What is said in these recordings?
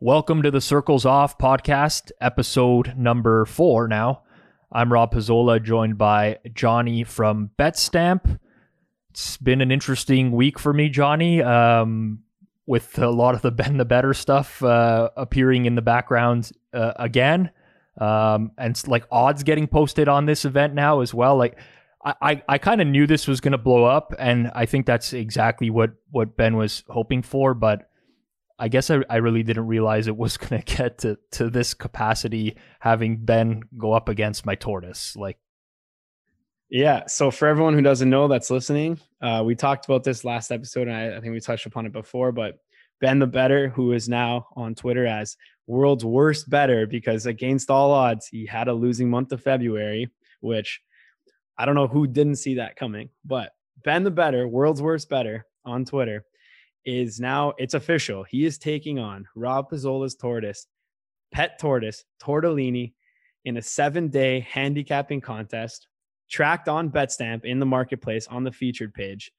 Welcome to the Circles Off podcast, episode number four now. I'm Rob Pizzola, joined by Johnny from BetStamp. It's been an interesting week for me, Johnny, um, with a lot of the Ben the Better stuff uh, appearing in the background uh, again. Um, and like odds getting posted on this event now as well. Like I, I, I kind of knew this was going to blow up, and I think that's exactly what what Ben was hoping for. But I guess I, I really didn't realize it was going to get to, to this capacity having Ben go up against my tortoise. Like, yeah. So for everyone who doesn't know that's listening, uh, we talked about this last episode, and I, I think we touched upon it before. But Ben the Better, who is now on Twitter as world's worst better, because against all odds, he had a losing month of February, which I don't know who didn't see that coming. But Ben the Better, world's worst better on Twitter, is now it's official. He is taking on Rob Pizzola's tortoise, pet tortoise, Tortellini, in a seven day handicapping contest tracked on BetStamp in the marketplace on the featured page.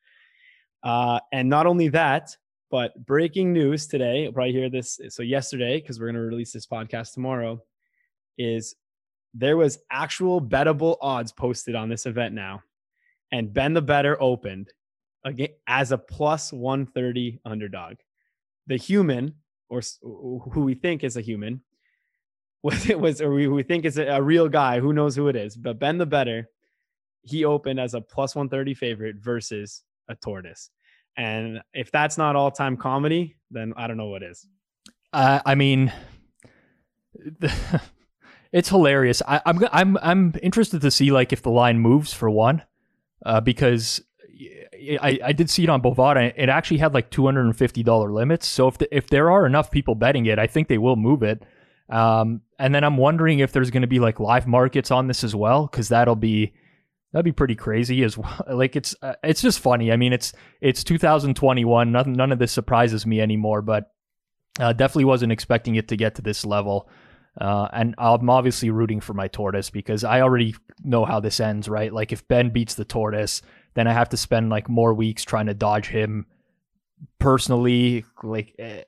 Uh, and not only that, but breaking news today, you'll probably hear this. So, yesterday, because we're going to release this podcast tomorrow, is there was actual bettable odds posted on this event now. And Ben the Better opened again as a plus 130 underdog. The human, or who we think is a human, was it was or we, we think is a, a real guy. Who knows who it is? But Ben the Better, he opened as a plus 130 favorite versus a tortoise. And if that's not all time comedy, then I don't know what is. Uh, I mean, it's hilarious. I, am I'm, I'm I'm interested to see like if the line moves for one, uh, because I, I did see it on Bovada. It actually had like two hundred and fifty dollar limits. So if the, if there are enough people betting it, I think they will move it. Um, and then I'm wondering if there's going to be like live markets on this as well, because that'll be that'd be pretty crazy as well. Like it's uh, it's just funny. I mean, it's it's 2021. None none of this surprises me anymore, but uh, definitely wasn't expecting it to get to this level. Uh, and I'm obviously rooting for my tortoise because I already know how this ends, right? Like if Ben beats the tortoise, then I have to spend like more weeks trying to dodge him personally. Like, eh,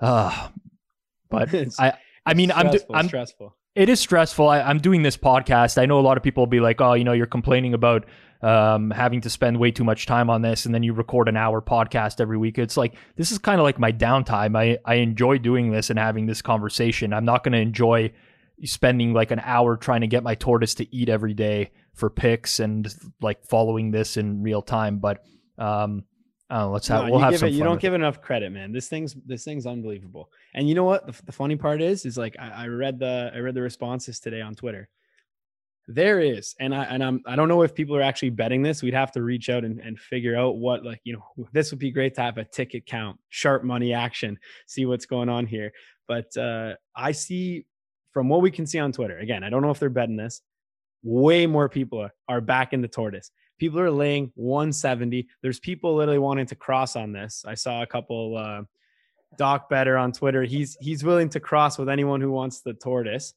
uh, but it's, I, I mean, I'm, I'm stressful. It is stressful. I, am doing this podcast. I know a lot of people will be like, "Oh, you know, you're complaining about um, having to spend way too much time on this, and then you record an hour podcast every week." It's like this is kind of like my downtime. I I enjoy doing this and having this conversation. I'm not going to enjoy spending like an hour trying to get my tortoise to eat every day for picks and like following this in real time. But um, know, let's have no, we'll have some. It, you don't give it. enough credit, man. This thing's this thing's unbelievable. And you know what? The, the funny part is, is like I, I read the I read the responses today on Twitter. There is, and I and I'm I don't know if people are actually betting this. We'd have to reach out and, and figure out what like you know this would be great to have a ticket count, sharp money action, see what's going on here. But uh, I see from what we can see on Twitter. Again, I don't know if they're betting this way more people are, back in the tortoise. People are laying 170. There's people literally wanting to cross on this. I saw a couple uh, Doc Better on Twitter. He's he's willing to cross with anyone who wants the tortoise.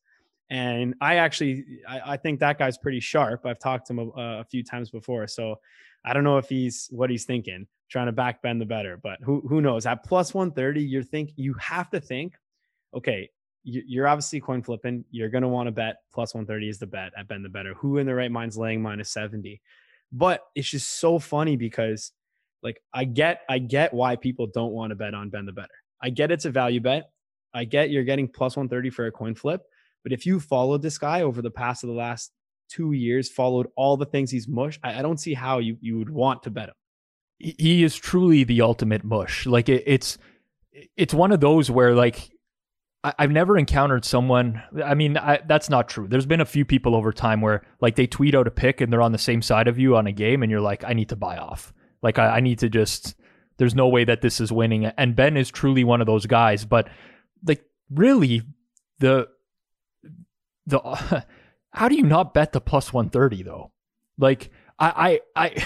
And I actually I, I think that guy's pretty sharp. I've talked to him a, a, few times before, so I don't know if he's what he's thinking, trying to back Ben the better. But who who knows? At plus 130, you're think you have to think, okay, you're obviously coin flipping. You're going to want to bet plus 130 is the bet at Ben the Better. Who in the right mind's laying minus 70? But it's just so funny because like I get I get why people don't want to bet on Ben the Better. I get it's a value bet. I get you're getting plus 130 for a coin flip. But if you followed this guy over the past of the last two years, followed all the things he's mush, I, I don't see how you you would want to bet him. He is truly the ultimate mush. Like it, it's it's one of those where like I, have never encountered someone. I mean, I, that's not true. There's been a few people over time where like they tweet out a pick and they're on the same side of you on a game, and you're like, I need to buy off. Like I, I need to just. There's no way that this is winning. And Ben is truly one of those guys. But like, really, the the how do you not bet the plus 130 though? Like I I, I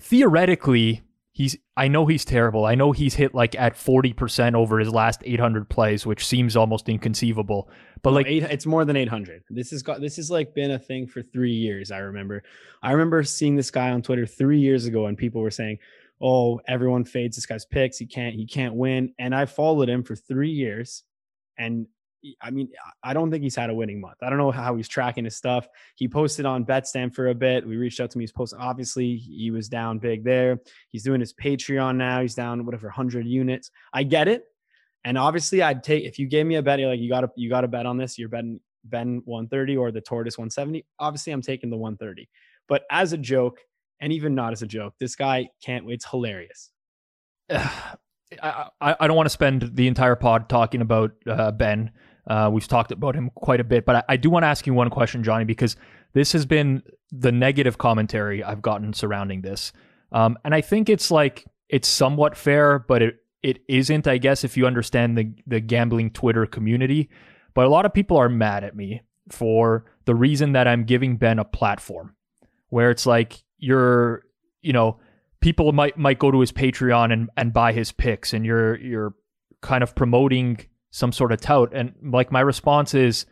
theoretically he's I know he's terrible. I know he's hit like at 40% over his last 800 plays, which seems almost inconceivable. But like eight, it's more than 800. This has got this has like been a thing for 3 years, I remember. I remember seeing this guy on Twitter 3 years ago and people were saying, oh, everyone fades this guy's picks. He can't, he can't win. And I followed him for three years. And I mean, I don't think he's had a winning month. I don't know how he's tracking his stuff. He posted on Betstamp for a bit. We reached out to him. He's posting. Obviously, he was down big there. He's doing his Patreon now. He's down whatever 100 units. I get it. And obviously, I'd take if you gave me a bet. You're like, you got to you got to bet on this. You're betting Ben 130 or the Tortoise 170. Obviously, I'm taking the 130. But as a joke, and even not as a joke, this guy can't. Wait. It's hilarious. I, I, don't want to spend the entire pod talking about uh, Ben. Uh, we've talked about him quite a bit, but I, I do want to ask you one question, Johnny, because this has been the negative commentary I've gotten surrounding this. Um, and I think it's like it's somewhat fair, but it, it isn't, I guess, if you understand the, the gambling Twitter community. But a lot of people are mad at me for the reason that I'm giving Ben a platform where it's like you're, you know, people might might go to his Patreon and, and buy his picks, and you're you're kind of promoting some sort of tout. And like my response is,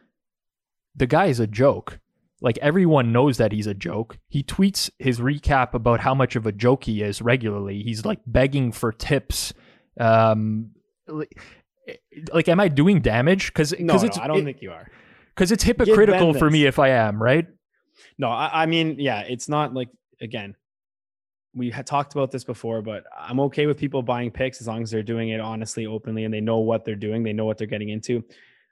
the guy is a joke. Like everyone knows that he's a joke. He tweets his recap about how much of a joke he is regularly. He's like begging for tips. Um, like, like am I doing damage? Because no, no, it's, I don't it, think you are. Because it's hypocritical for me if I am, right? No, I, I mean, yeah, it's not like again we had talked about this before, but I'm okay with people buying picks as long as they're doing it honestly, openly, and they know what they're doing. They know what they're getting into.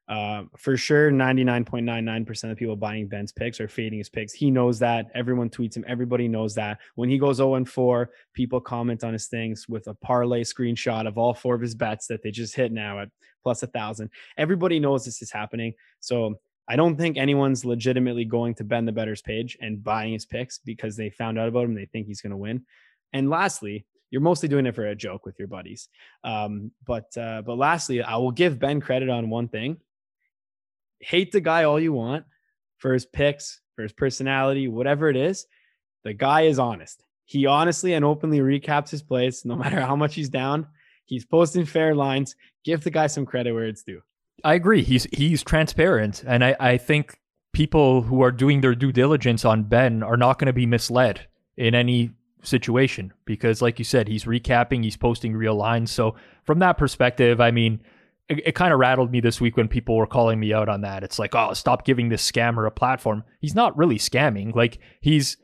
Uh, for sure, 99.99% of people buying Ben's picks are fading his picks. He knows that. Everyone tweets him. Everybody knows that. When he goes 0 and 4, people comment on his things with a parlay screenshot of all four of his bets that they just hit now at plus a thousand. Everybody knows this is happening. So I don't think anyone's legitimately going to Ben the Better's page and buying his picks because they found out about him. They think he's going to win. And lastly, you're mostly doing it for a joke with your buddies. Um, but uh, but lastly, I will give Ben credit on one thing. Hate the guy all you want for his picks, for his personality, whatever it is. The guy is honest. He honestly and openly recaps his plays, no matter how much he's down. He's posting fair lines. Give the guy some credit where it's due. I agree. He's he's transparent, and I, I think people who are doing their due diligence on Ben are not going to be misled in any situation because, like you said, he's recapping, he's posting real lines. So from that perspective, I mean, it, it kind of rattled me this week when people were calling me out on that. It's like, oh, stop giving this scammer a platform. He's not really scamming. Like he's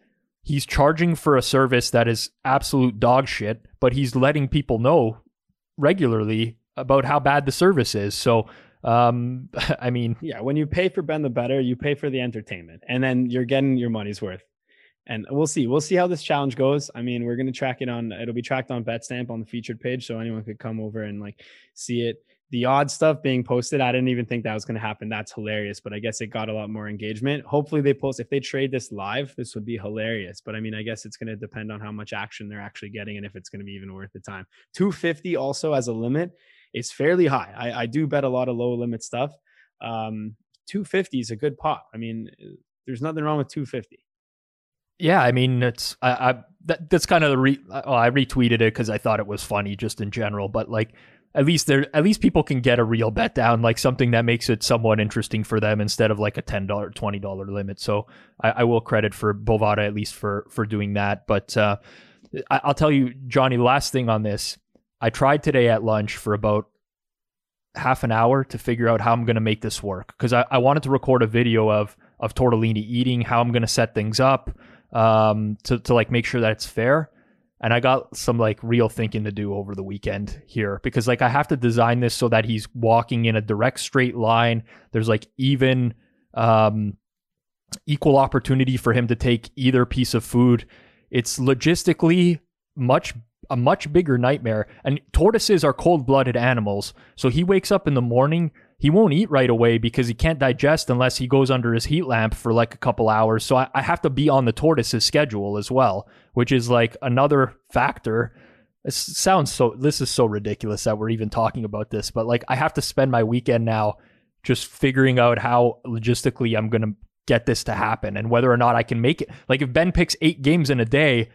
he's charging for a service that is absolute dog shit, but he's letting people know regularly about how bad the service is. So um, I mean, yeah, when you pay for Ben the Better, you pay for the entertainment, and then you're getting your money's worth. And we'll see. We'll see how this challenge goes. I mean, we're gonna track it on. It'll be tracked on BetStamp on the featured page, so anyone could come over and like see it. The odd stuff being posted, I didn't even think that was to happen. That's hilarious, but I guess it got a lot more engagement. Hopefully, they post. If they trade this live, this would be hilarious. But I mean, I guess it's to depend on how much action they're actually getting and if it's to be even worth the time. 250 also as a limit is fairly high. I, I do bet a lot of low limit stuff. Um, 250 is a good pot. I mean, there's nothing wrong with 250. Yeah, I mean, it's I, I that, that's kind of the re. Oh, I retweeted it because I thought it was funny, just in general. But like, at least there, at least people can get a real bet down, like something that makes it somewhat interesting for them instead of like a ten dollar, twenty dollar limit. So I, I, will credit for Bovada at least for for doing that. But uh, I, I'll tell you, Johnny, last thing on this I tried today at lunch for about half an hour to figure out how I'm going to make this work because I, I, wanted to record a video of of tortellini eating, how I'm going to set things up um, to to like make sure that it's fair. And I got some like real thinking to do over the weekend here because like I have to design this so that he's walking in a direct straight line. There's like even um, equal opportunity for him to take either piece of food. It's logistically much a much bigger nightmare. And tortoises are cold blooded animals. So he wakes up in the morning, he won't eat right away because he can't digest unless he goes under his heat lamp for like a couple hours. So I, I have to be on the tortoise's schedule as well, which is like another factor. This sounds so, this is so ridiculous that we're even talking about this, but like I have to spend my weekend now just figuring out how logistically I'm going to get this to happen and whether or not I can make it. Like if Ben picks eight games in a day,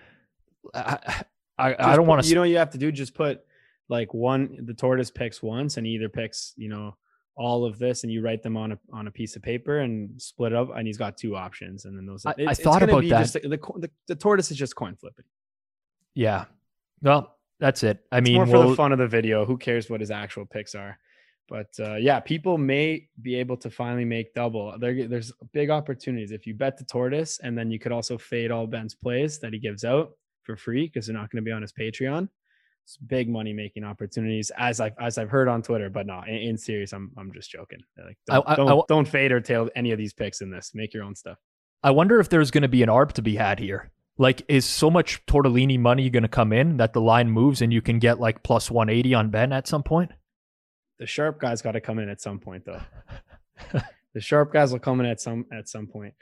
I, I don't want to. You know, you have to do just put like one. The tortoise picks once, and he either picks you know all of this, and you write them on a on a piece of paper and split up, and he's got two options, and then those. I, I thought about that. Just, the, the the tortoise is just coin flipping. Yeah, Well, that's it. I mean, more for we'll- the fun of the video. Who cares what his actual picks are? But uh, yeah, people may be able to finally make double. There, there's big opportunities if you bet the tortoise, and then you could also fade all Ben's plays that he gives out for free because they're not going to be on his Patreon. It's big money making opportunities, as I've as I've heard on Twitter. But no, in, in serious, I'm I'm just joking. Like, don't, I- I don't, w- don't fade or tail any of these picks in this. Make your own stuff. I wonder if there's going to be an ARB to be had here. Like, is so much Tortellini money going to come in that the line moves and you can get like plus 180 on Ben at some point? The sharp guy's got to come in at some point, though. the sharp guys will come in at some at some point.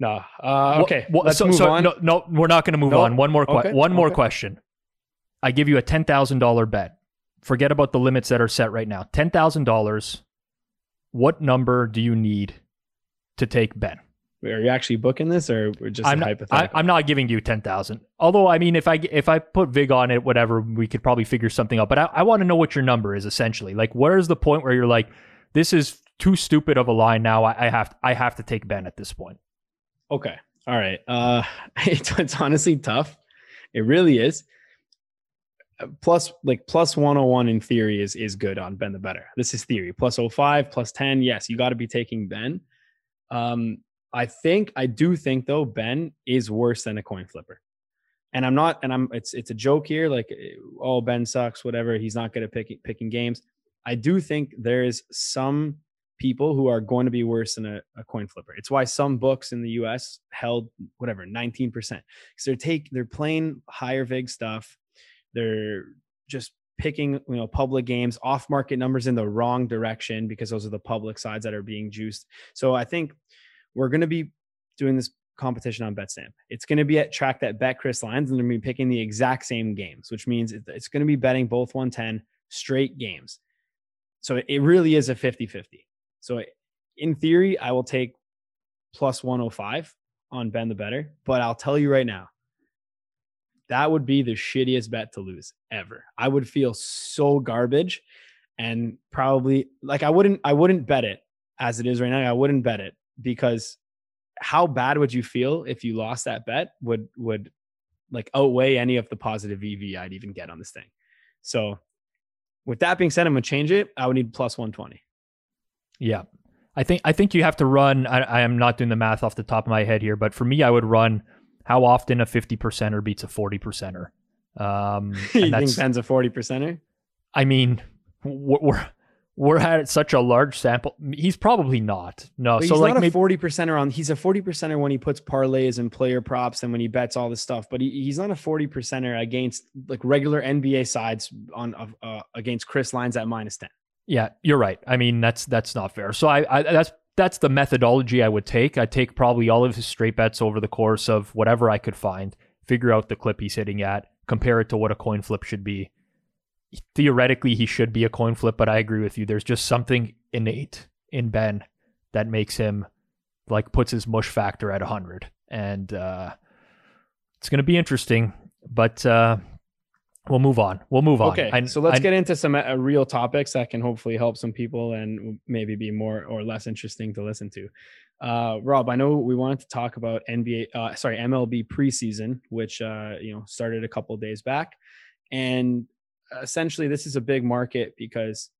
No, uh, okay. wha- let's so, move so on. No, no, we're not going to move No? on. One more, que- Okay, one more okay. question. I give you a ten thousand dollar bet. Forget about the limits that are set right now. Ten thousand dollars. What number do you need to take Ben? Are you actually booking this, or just I'm a not, I, hypothetical? I'm not giving you ten thousand. Although I mean, if I if I put Vig on it, whatever, we could probably figure something out. But I, I want to know what your number is essentially. Like, where's the point where you're like, this is too stupid of a line now. I, I have I have to take Ben at this point. okay, all right. Uh, it's, it's honestly tough. It really is. Plus, like plus 101 in theory is is good on Ben the better. This is theory. Plus 05, plus 10. Yes, you got to be taking Ben. Um, I think I do think though Ben is worse than a coin flipper. And I'm not, and I'm it's it's a joke here, like oh Ben sucks, whatever. He's not good at picking picking games. I do think there is some people who are going to be worse than a, a coin flipper. It's why some books in the US held whatever 19%. Because they're take they're playing higher vig stuff. They're just picking, you know, public games, off market numbers in the wrong direction because those are the public sides that are being juiced. So I think we're going to be doing this competition on BetStamp. It's going to be at track that BetCRIS lines, and they're going to be picking the exact same games, which means it's going to be betting both 110 straight games. So it really is a 50 50. So in theory, I will take plus 105 on Ben the Better, but I'll tell you right now, that would be the shittiest bet to lose ever. I would feel so garbage and probably like I wouldn't I wouldn't bet it as it is right now. I wouldn't bet it because how bad would you feel if you lost that bet would would like outweigh any of the positive EV I'd even get on this thing. So with that being said, I'm gonna change it. I would need plus 120. Yeah. I think I think you have to run. I, I am not doing the math off the top of my head here, but for me, I would run how often a fifty percenter beats a forty percenter. Um, you and think Ben's a 40 percenter? I mean, we're we're- we're at such a large sample. He's probably not. No, But so he's like not a maybe 40 percenter on. He's a 40 percenter when he puts parlays and player props and when he bets all this stuff. But he, he's not a 40 percenter against like regular NBA sides on uh, against CRIS lines at minus 10. Yeah, you're right. I mean, that's that's not fair. So I, I that's that's the methodology I would take. I'd take probably all of his straight bets over the course of whatever I could find, figure out the clip he's hitting at, compare it to what a coin flip should be. Theoretically, he should be a coin flip, but I agree with you. There's just something innate in Ben that makes him like puts his mush factor at 100. And uh, it's going to be interesting, but uh, we'll move on. We'll move on. Okay, I- so let's I- get into some uh, real topics that can hopefully help some people and maybe be more or less interesting to listen to. Uh, Rob, I know we wanted to talk about NBA, uh, sorry, MLB preseason, which uh, you know started a couple days back, and essentially this is a big market because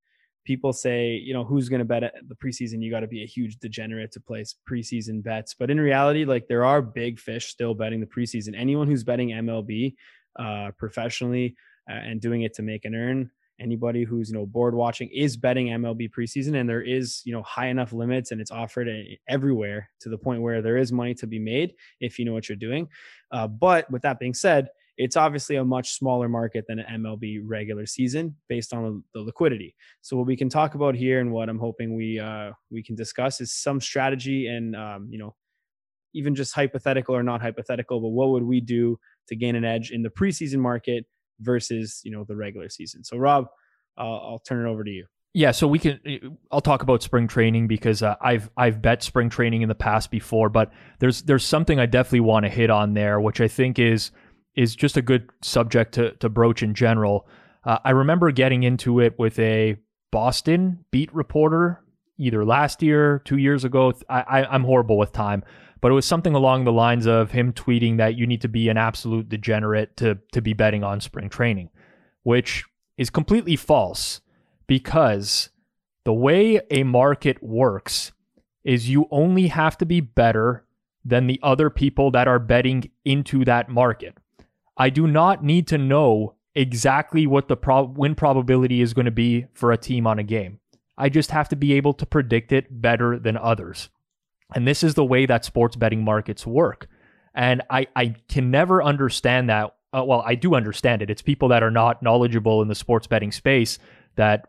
people say, you know, who's going to bet at the preseason? You got to be a huge degenerate to place preseason bets, but in reality, like there are big fish still betting the preseason. Anyone who's betting MLB uh, professionally uh, and doing it to make an earn. Anybody who's you know board watching is betting MLB preseason, and there is you know high enough limits, and it's offered everywhere to the point where there is money to be made if you know what you're doing. Uh, but with that being said, it's obviously a much smaller market than an MLB regular season based on the liquidity. So what we can talk about here, and what I'm hoping we uh, we can discuss, is some strategy and um, you know even just hypothetical or not hypothetical, but what would we do to gain an edge in the preseason market versus you know the regular season. So Rob, uh, I'll turn it over to you. Yeah, so we can. I'll talk about spring training because uh, I've I've bet spring training in the past before, but there's there's something I definitely want to hit on there, which I think is is just a good subject to to broach in general. Uh, I remember getting into it with a Boston beat reporter either last year, two years ago. I, I, I'm horrible with time, but it was something along the lines of him tweeting that you need to be an absolute degenerate to to be betting on spring training, which is completely false because the way a market works is you only have to be better than the other people that are betting into that market. I do not need to know exactly what the win probability is going to be for a team on a game. I just have to be able to predict it better than others. And this is the way that sports betting markets work. And I, I can never understand that. Uh, well, I do understand it. It's people that are not knowledgeable in the sports betting space that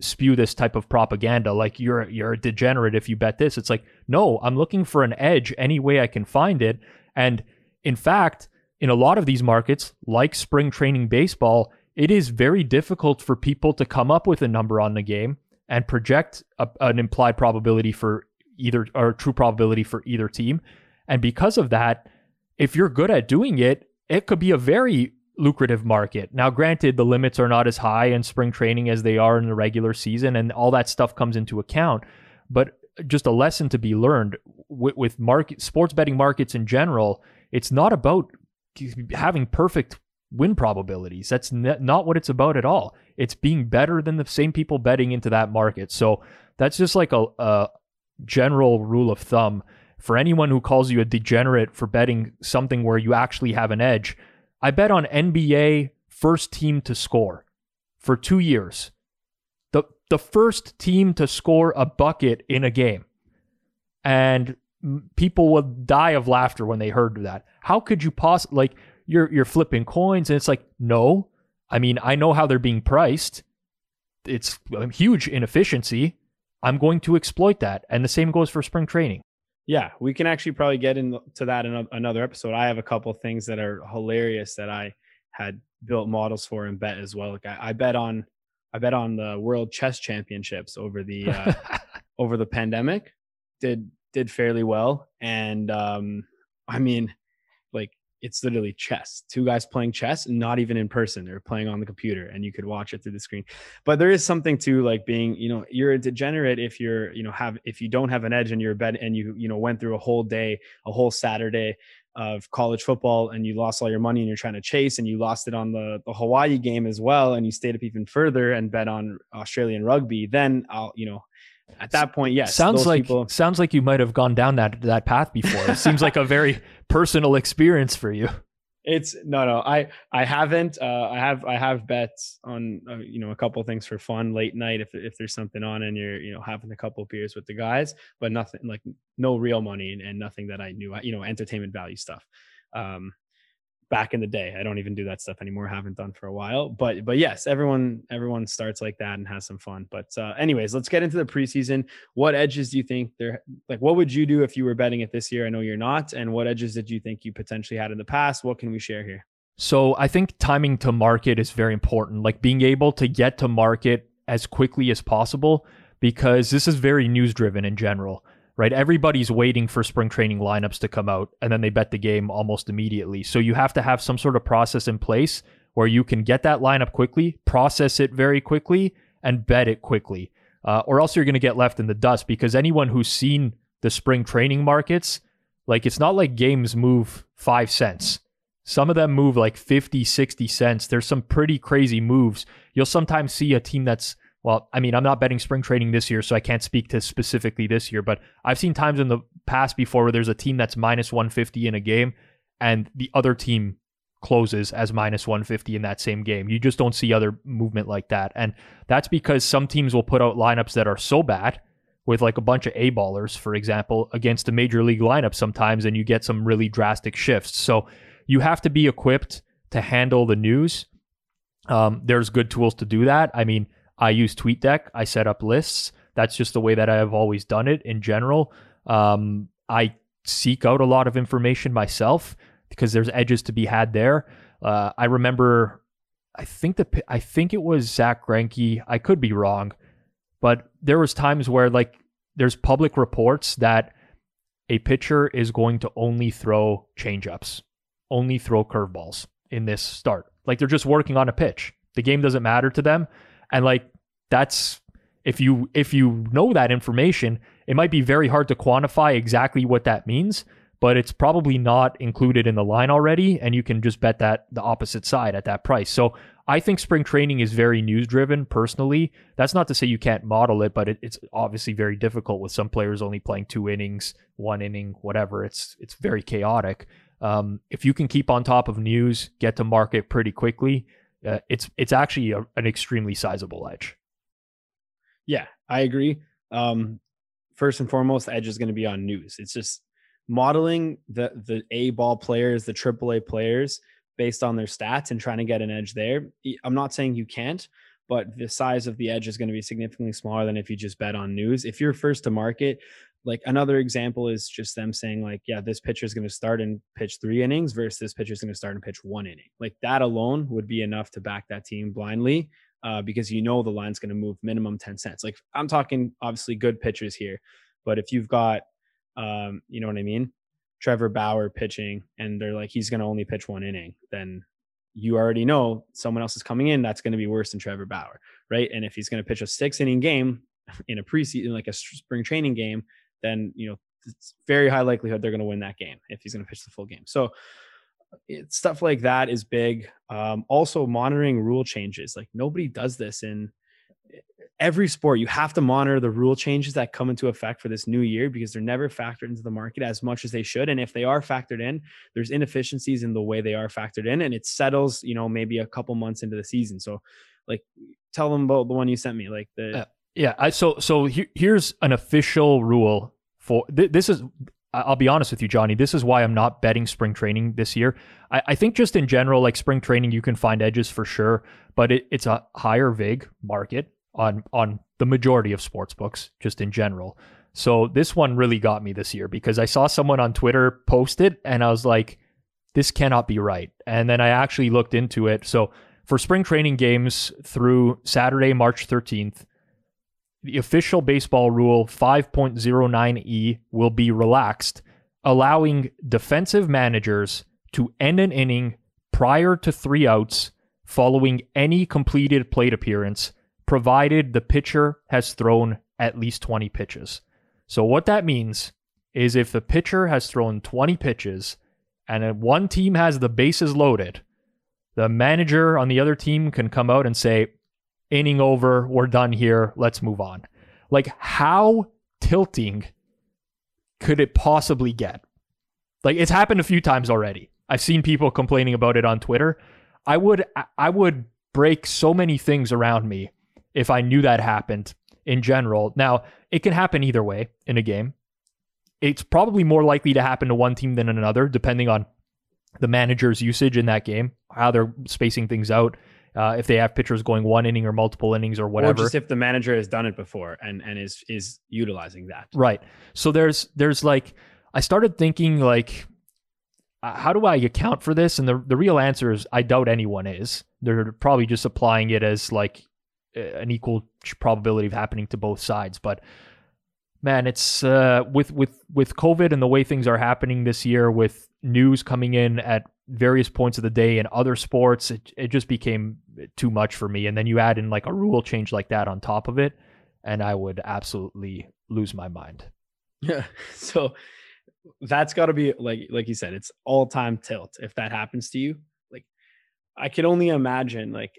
spew this type of propaganda like you're you're a degenerate if you bet this it's like no i'm looking for an edge any way i can find it and in fact in a lot of these markets like spring training baseball it is very difficult for people to come up with a number on the game and project a, an implied probability for either or true probability for either team and because of that if you're good at doing it it could be a very lucrative market. Now, granted, the limits are not as high in spring training as they are in the regular season, and all that stuff comes into account. But just a lesson to be learned with, with market sports betting markets in general. It's not about having perfect win probabilities. That's not what it's about at all. It's being better than the same people betting into that market. So that's just like a, a general rule of thumb for anyone who calls you a degenerate for betting something where you actually have an edge I bet on NBA first team to score for two years. The the first team to score a bucket in a game. And people would die of laughter when they heard that. How could you possibly like you're you're flipping coins and it's like, no. I mean, I know how they're being priced. It's a huge inefficiency. I'm going to exploit that. And the same goes for spring training. Yeah, we can actually probably get into that in another episode. I have a couple of things that are hilarious that I had built models for and bet as well. Like I, I bet on, I bet on the World Chess Championships over the uh, over the pandemic. Did did fairly well, and um, I mean, like it's literally chess. Two guys playing chess, not even in person. They're playing on the computer and you could watch it through the screen. But there is something to like being, you know, you're a degenerate if you're, you know, have if you don't have an edge in your bed and you, you know, went through a whole day, a whole Saturday of college football and you lost all your money and you're trying to chase and you lost it on the, the Hawaii game as well and you stayed up even further and bet on Australian rugby, then I'll, you know, at that point, yes. Sounds like people... sounds like you might have gone down that that path before. It seems like a very personal experience for you. It's no, no. I I haven't. Uh, I have I have bets on uh, you know a couple things for fun late night if if there's something on and you're you know having a couple beers with the guys, but nothing like no real money and, and nothing that I knew. You know, entertainment value stuff. Um, back in the day. I don't even do that stuff anymore. Haven't done for a while. But but yes, everyone everyone starts like that and has some fun. But uh, anyways, let's get into the preseason. What edges do you think there? Like, what would you do if you were betting it this year? I know you're not. And what edges did you think you potentially had in the past? What can we share here? So I think timing to market is very important. Like being able to get to market as quickly as possible because this is very news driven in general right? Everybody's waiting for spring training lineups to come out and then they bet the game almost immediately. So you have to have some sort of process in place where you can get that lineup quickly, process it very quickly, and bet it quickly. Uh, or else you're going to get left in the dust because anyone who's seen the spring training markets, like it's not like games move five cents. Some of them move like 50, 60 cents. There's some pretty crazy moves. You'll sometimes see a team that's well, I mean, I'm not betting spring training this year, so I can't speak to specifically this year, but I've seen times in the past before where there's a team that's minus 150 in a game and the other team closes as minus 150 in that same game. You just don't see other movement like that. And that's because some teams will put out lineups that are so bad with like a bunch of A ballers, for example, against a major league lineup sometimes, and you get some really drastic shifts. So you have to be equipped to handle the news. Um, there's good tools to do that. I mean, I use TweetDeck. I set up lists. That's just the way that I have always done it in general. Um, I seek out a lot of information myself because there's edges to be had there. Uh, I remember, I think the I think it was Zack Greinke. I could be wrong, but there was times where like there's public reports that a pitcher is going to only throw changeups, only throw curveballs in this start. Like they're just working on a pitch. The game doesn't matter to them. And like that's if you if you know that information, it might be very hard to quantify exactly what that means, but it's probably not included in the line already and you can just bet that the opposite side at that price. So I think spring training is very news driven personally. That's not to say you can't model it, but it, it's obviously very difficult with some players only playing two innings, one inning, whatever. It's it's very chaotic. Um, if you can keep on top of news, get to market pretty quickly, uh, it's it's actually a, an extremely sizable edge. Yeah, I agree. Um, first and foremost, the edge is going to be on news. It's just modeling the the A ball players, the triple A players based on their stats and trying to get an edge there. I'm not saying you can't, but the size of the edge is going to be significantly smaller than if you just bet on news. If you're first to market, like another example is just them saying like, yeah, this pitcher is going to start and pitch three innings versus this pitcher is going to start and pitch one inning. Like that alone would be enough to back that team blindly uh, because you know the line's going to move minimum 10 cents. Like I'm talking obviously good pitchers here, but if you've got, um, you know what I mean? Trevor Bauer pitching and they're like, he's going to only pitch one inning, then you already know someone else is coming in that's going to be worse than Trevor Bauer, right? And if he's going to pitch a six inning game in a preseason, like a spring training game, then, you know, it's very high likelihood they're going to win that game if he's going to pitch the full game. So, it, stuff like that is big. Um, also, monitoring rule changes. Like nobody does this in every sport you have to monitor the rule changes that come into effect for this new year because they're never factored into the market as much as they should and if they are factored in there's inefficiencies in the way they are factored in and it settles you know maybe a couple months into the season so like tell them about the one you sent me like the uh, yeah I, so so he, here's an official rule for th- this is I'll be honest with you, Johnny. This is why I'm not betting spring training this year. I, I think just in general, like spring training, you can find edges for sure, but it, it's a higher vig market on on the majority of sports books, just in general. So this one really got me this year because I saw someone on Twitter post it and I was like, this cannot be right. And then I actually looked into it. So for spring training games through Saturday, March 13th, the official baseball rule 5.09e will be relaxed, allowing defensive managers to end an inning prior to three outs following any completed plate appearance provided the pitcher has thrown at least 20 pitches. So, what that means is if the pitcher has thrown 20 pitches and one team has the bases loaded, the manager on the other team can come out and say, inning over, we're done here, let's move on. Like, how tilting could it possibly get? Like, it's happened a few times already. I've seen people complaining about it on Twitter. I would, I would break so many things around me if I knew that happened in general. Now, it can happen either way in a game. It's probably more likely to happen to one team than another, depending on the manager's usage in that game, how they're spacing things out. Uh, if they have pitchers going one inning or multiple innings or whatever, or just if the manager has done it before and and is is utilizing that, right? So there's there's like I started thinking like, uh, how do I account for this? And the the real answer is I doubt anyone is. They're probably just applying it as like an equal probability of happening to both sides. But man, it's uh, with with with COVID and the way things are happening this year, with news coming in at various points of the day in other sports, it it just became too much for me. And then you add in like a rule change like that on top of it, and I would absolutely lose my mind. Yeah. So that's got to be like like you said, it's all time tilt if that happens to you. Like, I could only imagine like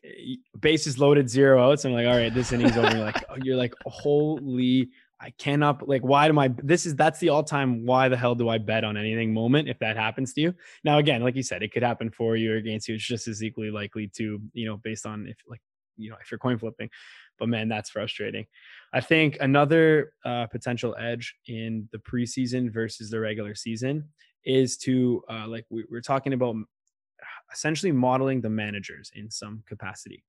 bases loaded, zero outs. I'm like, all right, this inning's over. Like, you're like, holy, I cannot like why do I this is that's the all-time why the hell do I bet on anything moment if that happens to you. Now again, like you said, it could happen for you or against you. It's just as equally likely to, you know, based on if like, you know, if you're coin flipping. But man, that's frustrating. I think another uh, potential edge in the preseason versus the regular season is to uh, like we, we're talking about essentially modeling the managers in some capacity.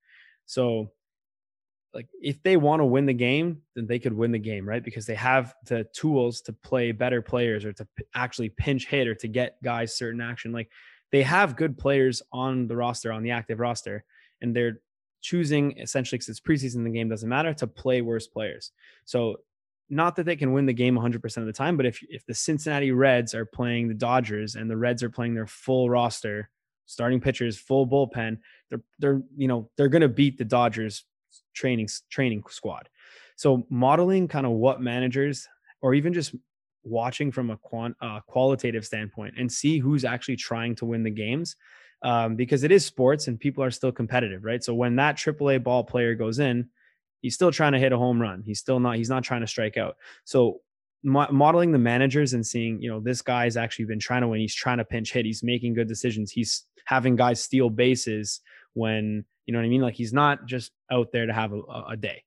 So, like if they want to win the game, then they could win the game, right? Because they have the tools to play better players or to p- actually pinch hit or to get guys certain action. Like they have good players on the roster, on the active roster, and they're choosing essentially because it's preseason, the game doesn't matter to play worse players. So not that they can win the game 100% of the time, but if if the Cincinnati Reds are playing the Dodgers and the Reds are playing their full roster starting pitchers, full bullpen. They're they're you know they're going to beat the Dodgers training training squad. So modeling kind of what managers or even just watching from a quant, uh, qualitative standpoint and see who's actually trying to win the games um, because it is sports and people are still competitive, right? So when that AAA ball player goes in, he's still trying to hit a home run. He's still not. He's not trying to strike out. So mo- modeling the managers and seeing, you know, this guy's actually been trying to win. He's trying to pinch hit. He's making good decisions. He's having guys steal bases when you know what I mean. Like he's not just out there to have a, a day.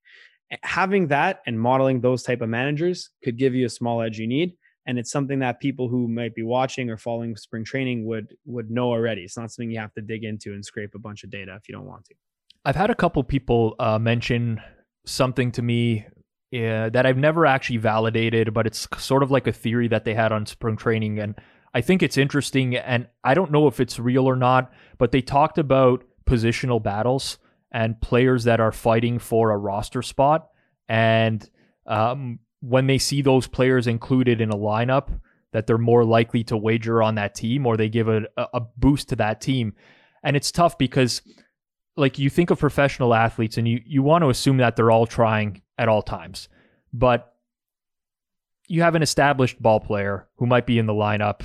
Having that and modeling those type of managers could give you a small edge you need and it's something that people who might be watching or following spring training would would know already. It's not something you have to dig into and scrape a bunch of data if you don't want to. I've had a couple people uh, mention something to me uh, that I've never actually validated, but it's sort of like a theory that they had on spring training, and I think it's interesting. And I don't know if it's real or not, but they talked about positional battles and players that are fighting for a roster spot, and um, when they see those players included in a lineup, that they're more likely to wager on that team or they give a, a boost to that team. And it's tough because like you think of professional athletes and you you want to assume that they're all trying at all times. But you have an established ball player who might be in the lineup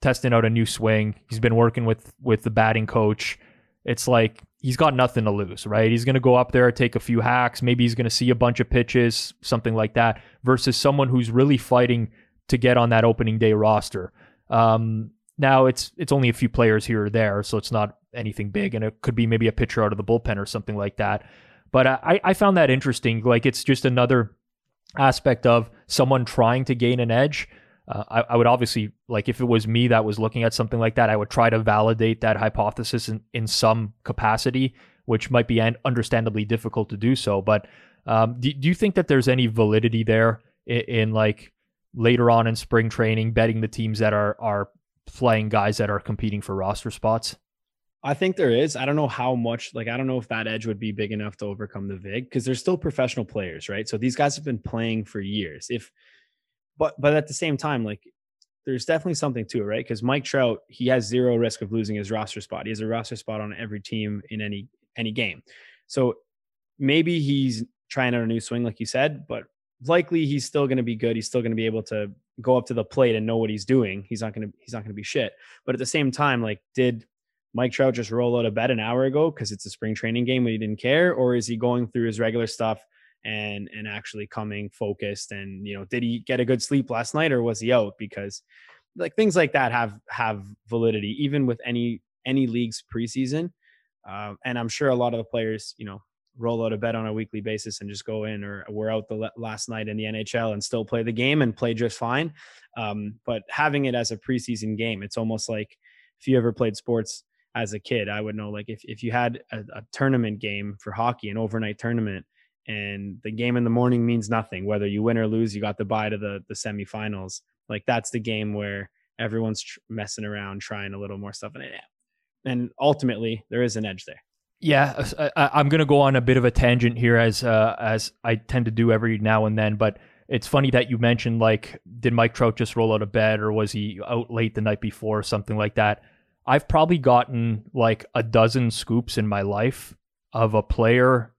testing out a new swing. He's been working with with the batting coach. It's like he's got nothing to lose, right? He's going to go up there, take a few hacks. Maybe he's going to see a bunch of pitches, something like that, versus someone who's really fighting to get on that opening day roster. Um, now it's it's only a few players here or there, so it's not anything big, and it could be maybe a pitcher out of the bullpen or something like that. But I, I found that interesting. Like it's just another aspect of someone trying to gain an edge uh, I, I, would obviously like if it was me that was looking at something like that, I would try to validate that hypothesis in, in some capacity, which might be understandably difficult to do so. But um, do, do you think that there's any validity there in, in, like later on in spring training, betting the teams that are are playing guys that are competing for roster spots? I think there is. I don't know how much, like, I don't know if that edge would be big enough to overcome the VIG because they're still professional players, right? So these guys have been playing for years. If but but at the same time, like there's definitely something to it, right? Because Mike Trout, he has zero risk of losing his roster spot. He has a roster spot on every team in any any game. So maybe he's trying out a new swing, like you said, but likely he's still going to be good. He's still going to be able to go up to the plate and know what he's doing. He's not going to he's not going to be shit. But at the same time, like, did Mike Trout just roll out of bed an hour ago because it's a spring training game and he didn't care, or is he going through his regular stuff? And and actually coming focused and you know did he get a good sleep last night or was he out? Because like things like that have have validity even with any any league's preseason. Uh, and i'm sure a lot of the players you know roll out of bed on a weekly basis and just go in or we're out the last night in the nhl and still play the game and play just fine. Um, but having it as a preseason game it's almost like if you ever played sports as a kid i would know like if, if you had a, a tournament game for hockey an overnight tournament and the game in the morning means nothing. Whether you win or lose you got the bye to the the semifinals. Like that's the game where everyone's tr- messing around trying a little more stuff in and and ultimately there is an edge there. Yeah I, am going to go on a bit of a tangent here as uh, as i tend to do every now and then but it's funny that you mentioned like did mike trout just roll out of bed or was he out late the night before or something like that? I've probably gotten like a dozen scoops in my life of a player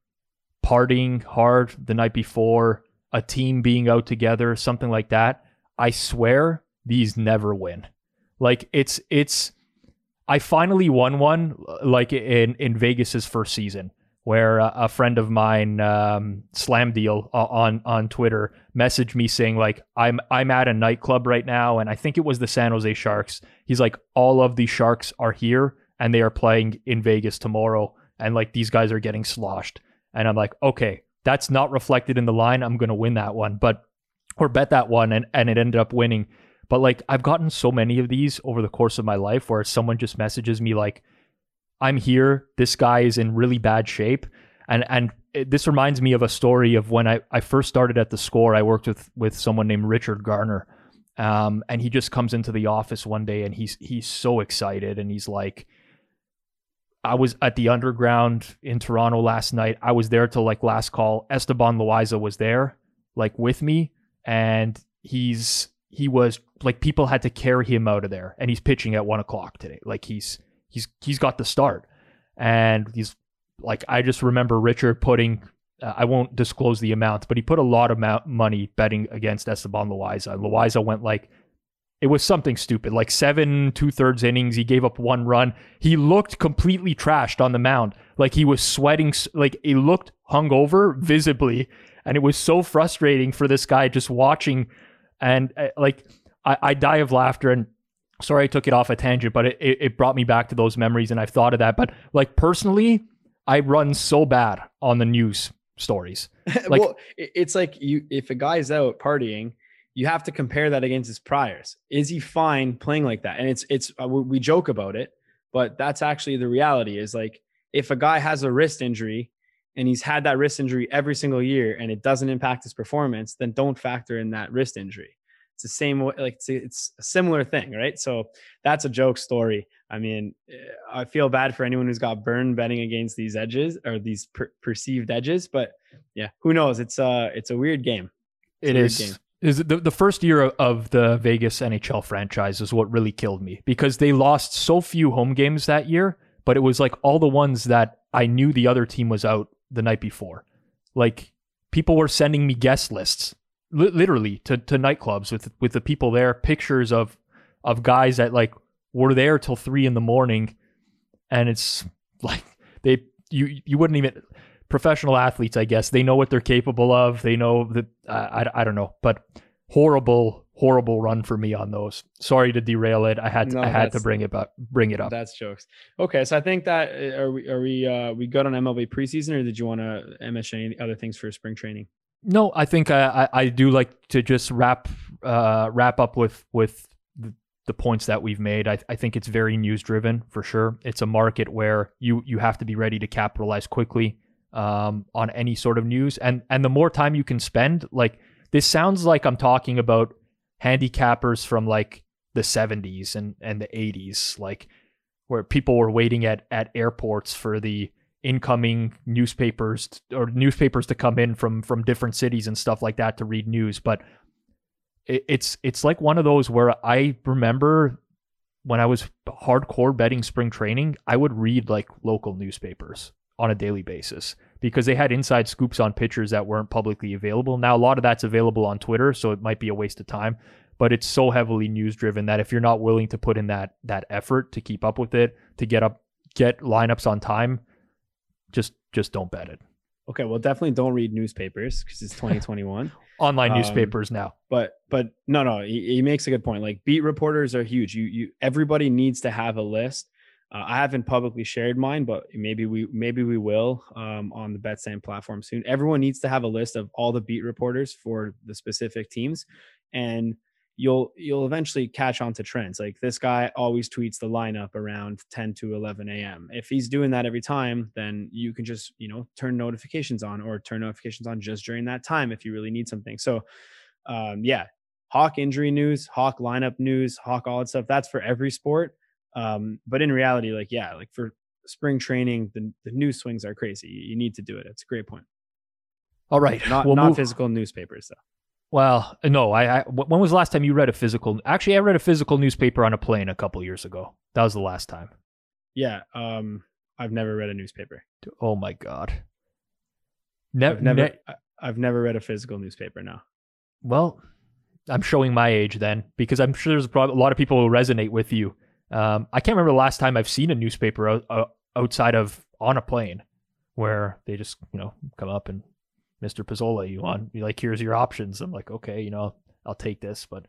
partying hard the night before, a team being out together, something like that, I swear these never win. Like it's it's I finally won one like in in Vegas's first season where a, a friend of mine um, slam deal on on Twitter messaged me saying like I'm I'm at a nightclub right now and I think it was the San Jose Sharks. He's like all of the Sharks are here and they are playing in Vegas tomorrow and like these guys are getting sloshed and I'm like, okay, that's not reflected in the line. I'm to win that one, but or bet that one, and and it ended up winning. But like I've gotten so many of these over the course of my life where someone just messages me like, I'm here. This guy is in really bad shape. And and it, this reminds me of a story of when I, I first started at theScore. I worked with with someone named Richard Garner. Um, and he just comes into the office one day and he's he's so excited and he's like, I was at the underground in Toronto last night. I was there till like last call. Esteban Loaiza was there, like with me, and he's he was like people had to carry him out of there, and he's pitching at one o'clock today. Like he's he's he's got the start, and he's like I just remember Richard putting uh, I won't disclose the amount, but he put a lot of ma- money betting against Esteban Loaiza. Loiza went like it was something stupid, like seven two thirds innings. He gave up one run. He looked completely trashed on the mound, like he was sweating, like he looked hungover visibly, and it was so frustrating for this guy just watching. And uh, like I, I die of laughter and sorry I took it off a tangent, but it, it brought me back to those memories and I've thought of that. But like personally, I run so bad on the news stories. Like, well, it's like you if a guy's out partying, you have to compare that against his priors. Is he fine playing like that? And it's it's uh, we joke about it, but that's actually the reality. Is like if a guy has a wrist injury and he's had that wrist injury every single year and it doesn't impact his performance, then don't factor in that wrist injury. It's the same way, like it's, it's a similar thing, right? So that's a joke story. I mean, I feel bad for anyone who's got burned betting against these edges or these per- perceived edges, but yeah, who knows? It's uh it's a weird game. It's it is. Game. Is the, the first year of the Vegas NHL franchise is what really killed me because they lost so few home games that year, but it was like all the ones that I knew the other team was out the night before. Like people were sending me guest lists li- literally to, to nightclubs with with the people there, pictures of of guys that like were there till three in the morning, and it's like they you you wouldn't even professional athletes, I guess they know what they're capable of. They know that uh, I I don't know, but horrible horrible run for me on those. Sorry to derail it. I had to, no, I had to bring it up. Bring it up. That's jokes. Okay, so I think that uh, are we are we uh, we good on MLB preseason, or did you want to mention any other things for spring training? No, I think I, I, I do like to just wrap uh, wrap up with with the, the points that we've made. I, I think it's very news driven for sure. It's a market where you you have to be ready to capitalize quickly um, on any sort of news, and and the more time you can spend, like this sounds like I'm talking about handicappers from like the 70s and and the 80s, like where people were waiting at at airports for the incoming newspapers or newspapers to come in from from different cities and stuff like that to read news. But it, it's it's like one of those where i remember when i was hardcore betting spring training i would read like local newspapers on a daily basis because they had inside scoops on pitchers that weren't publicly available now a lot of that's available on twitter so it might be a waste of time but it's so heavily news driven that if you're not willing to put in that that effort to keep up with it to get up get lineups on time just just don't bet it. Okay, well, definitely don't read newspapers because it's 2021. Online um, newspapers now. But but no no, he, he, makes a good point. Like beat reporters are huge. You you everybody needs to have a list. Uh, I haven't publicly shared mine, but maybe we maybe we will um, on the BetStamp platform soon. Everyone needs to have a list of all the beat reporters for the specific teams, and you'll you'll eventually catch on to trends. Like this guy always tweets the lineup around 10 to 11 a.m. If he's doing that every time, then you can just you know turn notifications on or turn notifications on just during that time if you really need something. So um, yeah, Hawk injury news, Hawk lineup news, Hawk all that stuff. That's for every sport. Um, but in reality, like yeah, like for spring training, the the news swings are crazy. You need to do it. It's a great point. All right, not we'll not move. physical newspapers though. Well, no. I, I when was the last time you read a physical? Actually, I read a physical newspaper on a plane a couple years ago. That was the last time. Yeah. Um, I've never read a newspaper. Oh my god. Ne- I've never. Ne- I've never read a physical newspaper. Now. Well, I'm showing my age then because I'm sure there's a lot of people who resonate with you. Um, I can't remember the last time I've seen a newspaper out, uh, outside of on a plane where they just you know come up and Mr. Pizzola, you want you like here's your options. I'm like, okay, you know, I'll take this, but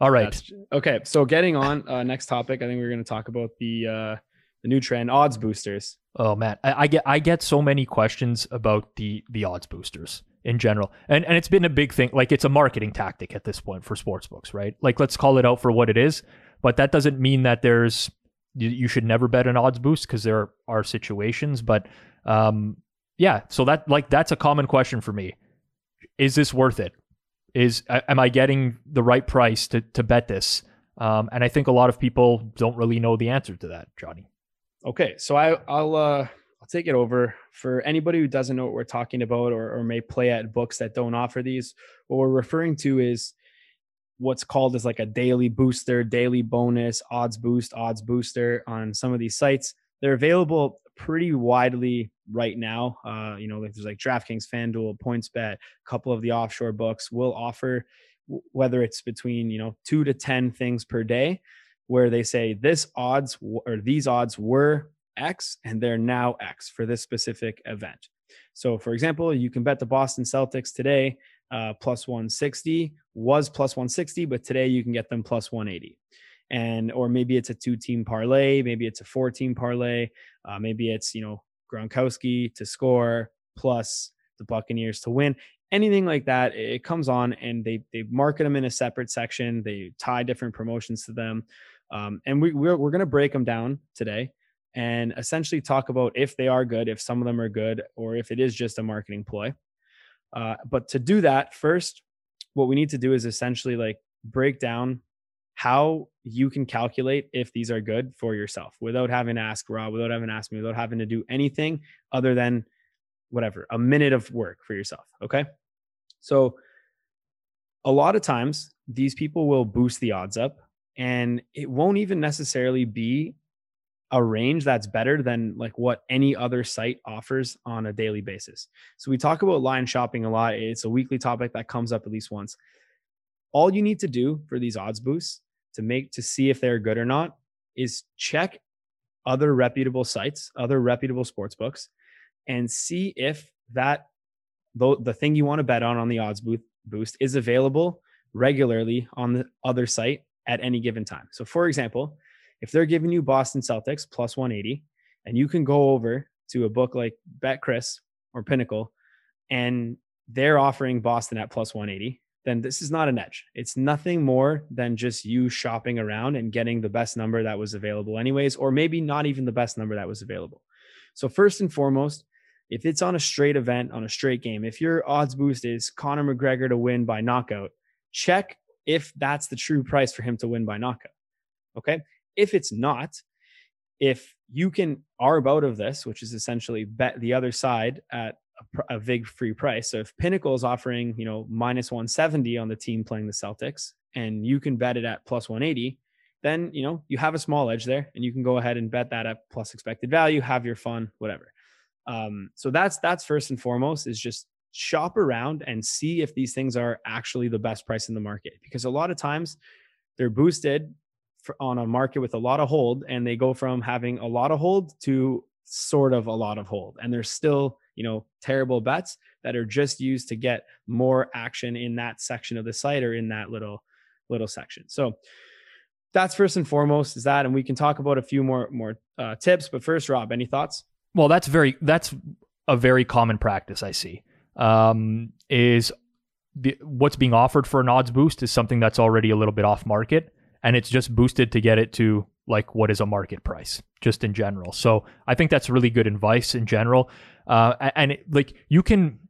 all right. That's, okay, so getting on uh, next topic, I think we're going to talk about the uh, the new trend odds boosters. Oh man, I, I, get I get so many questions about the the odds boosters in general, and and it's been a big thing. Like it's a marketing tactic at this point for sports books, right? Like let's call it out for what it is, but that doesn't mean that there's you, should never bet an odds boost because there are situations, but um, yeah, so that like that's a common question for me. Is this worth it? Is am I getting the right price to to bet this? Um, and I think a lot of people don't really know the answer to that, Johnny. Okay, so I, I'll uh, I'll take it over for anybody who doesn't know what we're talking about or, or may play at books that don't offer these. What we're referring to is what's called as like a daily booster, daily bonus, odds boost, odds booster on some of these sites. They're available pretty widely right now. Uh, you know, like there's like DraftKings, FanDuel, PointsBet, a couple of the offshore books will offer whether it's between you know two to ten things per day, where they say this odds or these odds were X and they're now X for this specific event. So, for example, you can bet the Boston Celtics today uh, plus 160 was plus 160, but today you can get them plus 180 and or maybe it's a two team parlay, maybe it's a four team parlay, uh, maybe it's you know Gronkowski to score plus the Buccaneers to win. Anything like that, it comes on and they they market them in a separate section. They tie different promotions to them, um, and we we're, we're going to break them down today and essentially talk about if they are good, if some of them are good, or if it is just a marketing ploy. Uh, but to do that, first, what we need to do is essentially like break down how you can calculate if these are good for yourself without having to ask Rob, without having to ask me, without having to do anything other than whatever, a minute of work for yourself. Okay. So a lot of times these people will boost the odds up and it won't even necessarily be a range that's better than like what any other site offers on a daily basis. So we talk about line shopping a lot. It's a weekly topic that comes up at least once. All you need to do for these odds boosts to make to see if they're good or not is check other reputable sites, other reputable sports books, and see if that the, the thing you want to bet on on the odds boost boost is available regularly on the other site at any given time. So for example, if they're giving you Boston Celtics plus 180 and you can go over to a book like BetCRIS or Pinnacle and they're offering Boston at plus 180 then this is not an edge. It's nothing more than just you shopping around and getting the best number that was available, anyways, or maybe not even the best number that was available. So, first and foremost, if it's on a straight event, on a straight game, if your odds boost is Conor McGregor to win by knockout, check if that's the true price for him to win by knockout. Okay. If it's not, if you can arb out of this, which is essentially bet the other side at a, a big free price. So if Pinnacle is offering, you know, minus 170 on the team playing the Celtics and you can bet it at plus 180, then, you know, you have a small edge there and you can go ahead and bet that at plus expected value, have your fun, whatever. Um, so that's, that's first and foremost is just shop around and see if these things are actually the best price in the market because a lot of times they're boosted on a market with a lot of hold and they go from having a lot of hold to sort of a lot of hold. And they're still you know terrible bets that are just used to get more action in that section of the site or in that little little section. So that's first and foremost is that and we can talk about a few more more uh, tips but first rob any thoughts? Well that's very that's a very common practice i see um, is the, what's being offered for an odds boost is something that's already a little bit off market and it's just boosted to get it to like what is a market price just in general. So i think that's really good advice in general. Uh, and it, like you can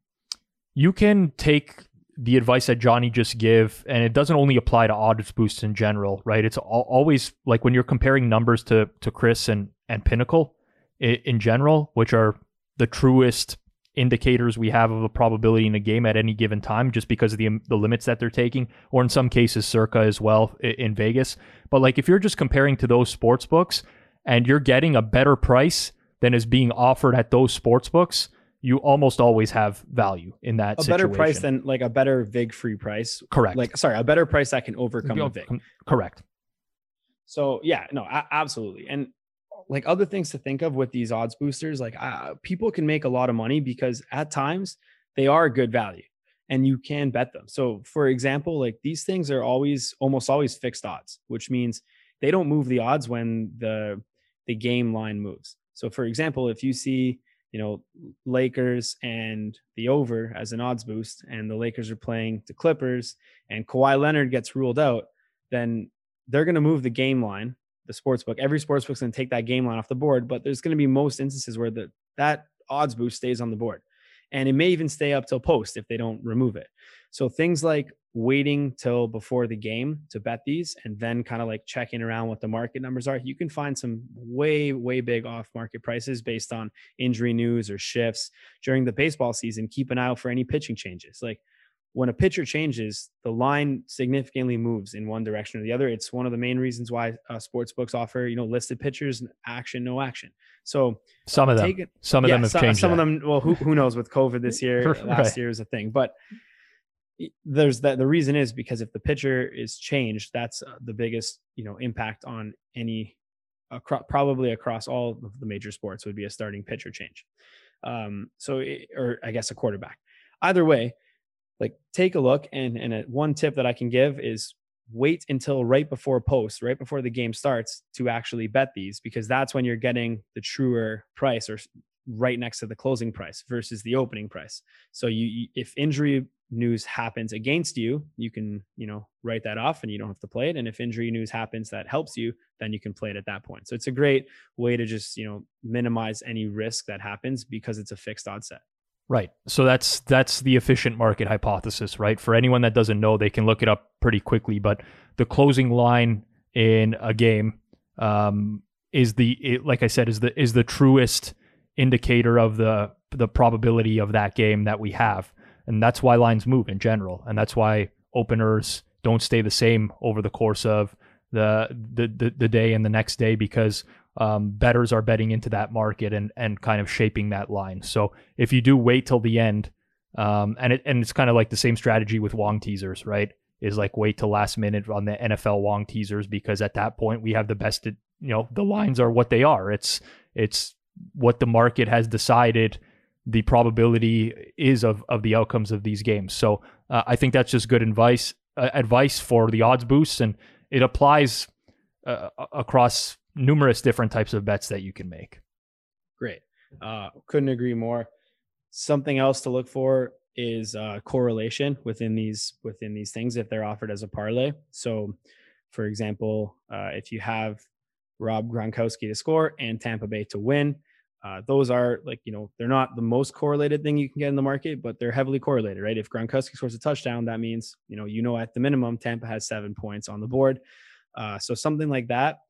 you can take the advice that johnny just give and it doesn't only apply to odds boosts in general right? It's always like when you're comparing numbers to to CRIS and and pinnacle in, in general which are the truest indicators we have of a probability in a game at any given time just because of the um, the limits that they're taking or in some cases Circa as well in Vegas. But like if you're just comparing to those sports books and you're getting a better price than is being offered at those sports books you almost always have value in that a situation. better price than like a better vig free price. Correct. Like sorry a better price that can overcome vig. correct. So yeah no absolutely. And like other things to think of with these odds boosters like uh, people can make a lot of money because at times they are good value and you can bet them. So for example like these things are always almost always fixed odds which means they don't move the odds when the the game line moves. So for example if you see you know Lakers and the over as an odds boost and the Lakers are playing the Clippers and Kawhi Leonard gets ruled out then they're going to move the game line the sports book. Every sports book's going to take that game line off the board, but there's going to be most instances where the that odds boost stays on the board. And it may even stay up till post if they don't remove it. So things like waiting till before the game to bet these and then kind of like checking around what the market numbers are, you can find some way, way big off market prices based on injury news or shifts during the baseball season. Keep an eye out for any pitching changes. Like when a pitcher changes, the line significantly moves in one direction or the other. It's one of the main reasons why uh, sports books offer, you know, listed pitchers, action, no action. So some of them, it, some of yeah, them have some, changed. Some that. of them, well, who, who knows with COVID this year, right. last year is a thing, but there's that. The reason is because if the pitcher is changed, that's uh, the biggest, you know, impact on any, across, probably across all of the major sports would be a starting pitcher change. Um, so, it, or I guess a quarterback. Either way, like take a look and and a, one tip that i can give is wait until right before post right before the game starts to actually bet these because that's when you're getting the truer price or right next to the closing price versus the opening price. So you if injury news happens against you you can you know write that off and you don't have to play it. And if injury news happens that helps you then you can play it at that point. So it's a great way to just you know minimize any risk that happens because it's a fixed odd set Right. So that's that's the efficient market hypothesis, right? For anyone that doesn't know, they can look it up pretty quickly. But the closing line in a game um, is the it, like I said is the is the truest indicator of the the probability of that game that we have, and that's why lines move in general, and that's why openers don't stay the same over the course of the the the, the day and the next day because um, are betting into that market and and kind of shaping that line. So if you do wait till the end, um, and it and it's kind of like the same strategy with Wong teasers, right? Is like wait till last minute on the NFL Wong teasers because at that point we have the best. You know the lines are what they are. It's it's what the market has decided the probability is of of the outcomes of these games. So uh, I think that's just good advice uh, advice for the odds boosts, and it applies uh, across numerous different types of bets that you can make. Great. Uh, couldn't agree more. Something else to look for is uh, correlation within these within these things if they're offered as a parlay. So, for example, uh, if you have Rob Gronkowski to score and Tampa Bay to win, uh, those are like you know they're not the most correlated thing you can get in the market, but they're heavily correlated, right? If Gronkowski scores a touchdown, that means you know you know at the minimum Tampa has seven points on the board. Uh, so something like that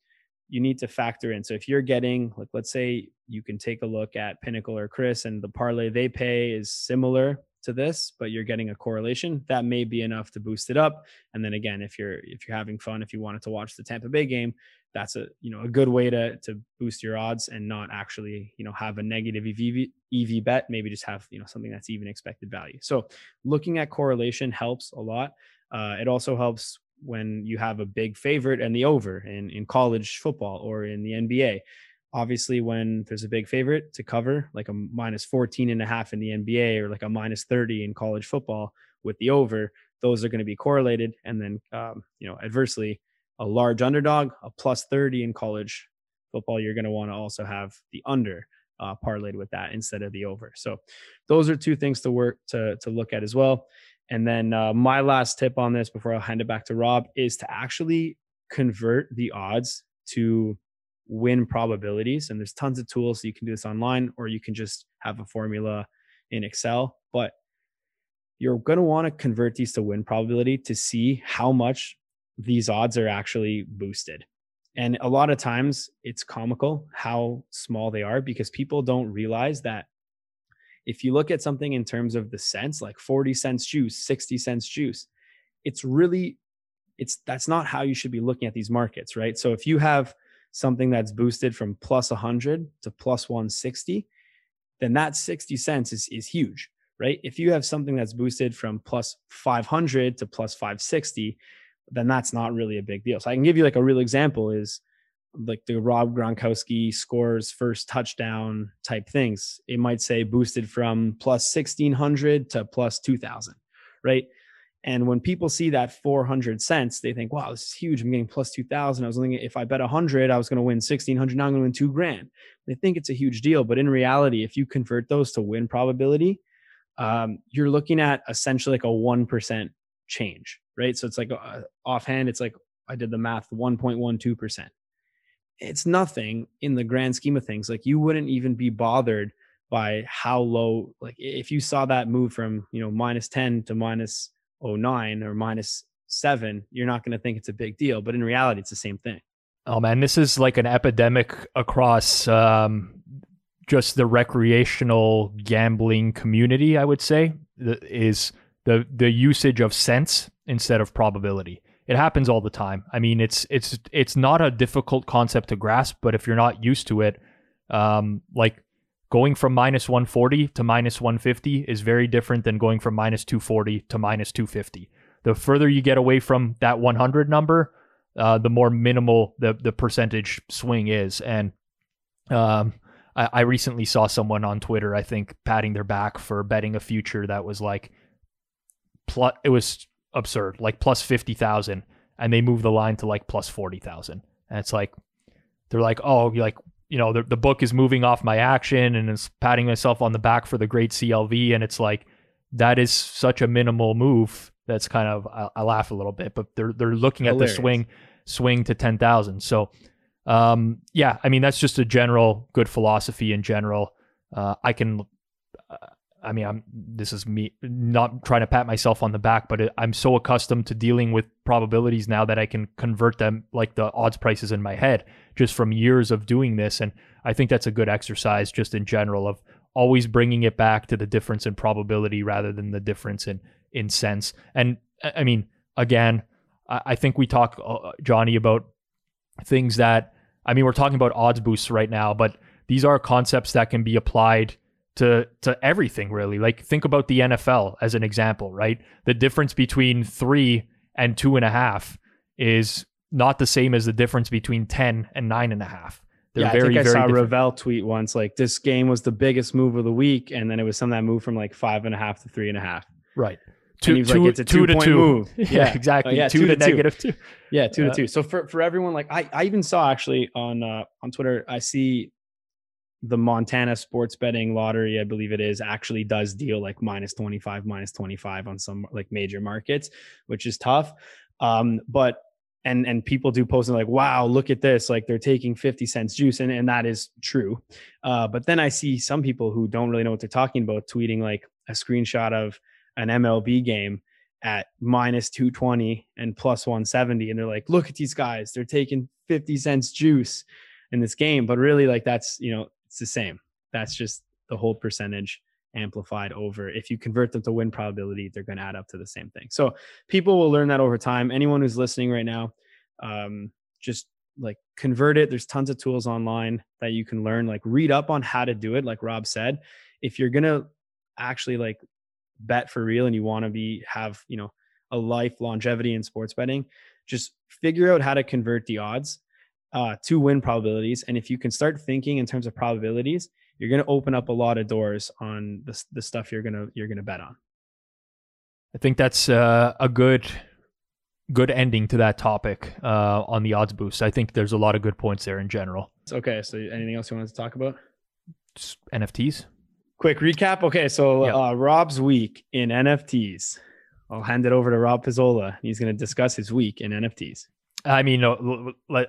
you need to factor in. So if you're getting like let's say you can take a look at Pinnacle or CRIS and the parlay they pay is similar to this, but you're getting a correlation, that may be enough to boost it up. And then again, if you're if you're having fun, if you wanted to watch the Tampa Bay game, that's a you know a good way to to boost your odds and not actually you know have a negative EV EV bet. Maybe just have you know something that's even expected value. So looking at correlation helps a lot. Uh, it also helps when you have a big favorite and the over in, in college football or in the NBA. Obviously, when there's a big favorite to cover, like a minus 14 and a half in the NBA or like a minus 30 in college football with the over, those are going to be correlated. And then, um, you know, adversely, a large underdog, a plus 30 in college football, you're going to want to also have the under uh, parlayed with that instead of the over. So those are two things to work to, to look at as well. And then uh, my last tip on this before I'll hand it back to Rob is to actually convert the odds to win probabilities. And there's tons of tools. So you can do this online or you can just have a formula in Excel. But you're going to want to convert these to win probability to see how much these odds are actually boosted. And a lot of times it's comical how small they are because people don't realize that if you look at something in terms of the cents, like 40 cents juice, 60 cents juice, it's really, it's that's not how you should be looking at these markets, right? So if you have something that's boosted from plus 100 to plus 160, then that 60 cents is, is huge, right? If you have something that's boosted from plus 500 to plus 560, then that's not really a big deal. So I can give you like a real example is like the Rob Gronkowski scores first touchdown type things. It might say boosted from plus 1600 to plus 2000, right? And when people see that 400 cents, they think, wow, this is huge. I'm getting plus 2000. I was thinking if I bet 100, I was going to win 1600. Now I'm going to win two grand. They think it's a huge deal. But in reality, if you convert those to win probability, um, you're looking at essentially like a 1% change, right? So it's like uh, offhand, it's like I did the math 1.12% it's nothing in the grand scheme of things. Like you wouldn't even be bothered by how low, like if you saw that move from, you know, minus 10 to minus 09 or minus seven, you're not going to think it's a big deal. But in reality, it's the same thing. Oh man, this is like an epidemic across um, just the recreational gambling community. I would say is the the usage of cents instead of probability. It happens all the time. I mean, it's it's it's not a difficult concept to grasp, but if you're not used to it, um, like going from minus 140 to minus 150 is very different than going from minus 240 to minus 250. The further you get away from that 100 number, uh, the more minimal the the percentage swing is. And um, I, I recently saw someone on Twitter, I think, patting their back for betting a future that was like, plus, it was absurd, like plus 50,000. And they move the line to like plus 40,000. And it's like, they're like, oh, you're like, you know, the, the book is moving off my action and it's patting myself on the back for the great CLV. And it's like, that is such a minimal move. That's kind of, I, I laugh a little bit, but they're, they're looking Hilarious. at the swing, swing to 10,000. So, um, yeah, I mean that's just a general good philosophy in general. Uh, I can, I mean, I'm this is me not trying to pat myself on the back, but it, I'm so accustomed to dealing with probabilities now that I can convert them like the odds prices in my head just from years of doing this, and I think that's a good exercise just in general of always bringing it back to the difference in probability rather than the difference in in cents. And I mean, again, I, I think we talk, uh, Johnny, about things that I mean, we're talking about odds boosts right now, but these are concepts that can be applied to to everything really. Like think about the NFL as an example, right? The difference between three and two and a half is not the same as the difference between ten and nine and a half. They're yeah, very, I think I saw different. Ravel tweet once like this game was the biggest move of the week, and then it was something that moved from like five and a half to three and a half. Right two, two, like, it's a two, two to two move. Yeah, yeah exactly. Oh, yeah, two, two to, to negative two. Yeah, two to two. So for, for everyone, like I, I even saw actually on uh, on Twitter, I see the Montana sports betting lottery, I believe it is, actually does deal like minus 25, minus 25 on some like major markets, which is tough. Um, but and and people do post and like, wow, look at this, like they're taking 50 cents juice, and, and that is true. Uh, but then I see some people who don't really know what they're talking about tweeting like a screenshot of an MLB game at minus 220 and plus 170 and they're like look at these guys they're taking 50 cents juice in this game but really like that's you know it's the same. That's just the whole percentage amplified over. If you convert them to win probability they're going to add up to the same thing. So people will learn that over time. Anyone who's listening right now um, just like convert it. There's tons of tools online that you can learn like read up on how to do it like rob said. If you're going to actually like bet for real and you want to be have you know a life longevity in sports betting just figure out how to convert the odds uh, to win probabilities and if you can start thinking in terms of probabilities you're going to open up a lot of doors on the, the stuff you're going to you're going to bet on i think that's uh, a good good ending to that topic uh, on the odds boost i think there's a lot of good points there in general okay so anything else you wanted to talk about Just nfts Quick recap. Okay, so yep. uh, Rob's week in NFTs. I'll hand it over to Rob Pizzola. He's going to discuss his week in NFTs. I mean,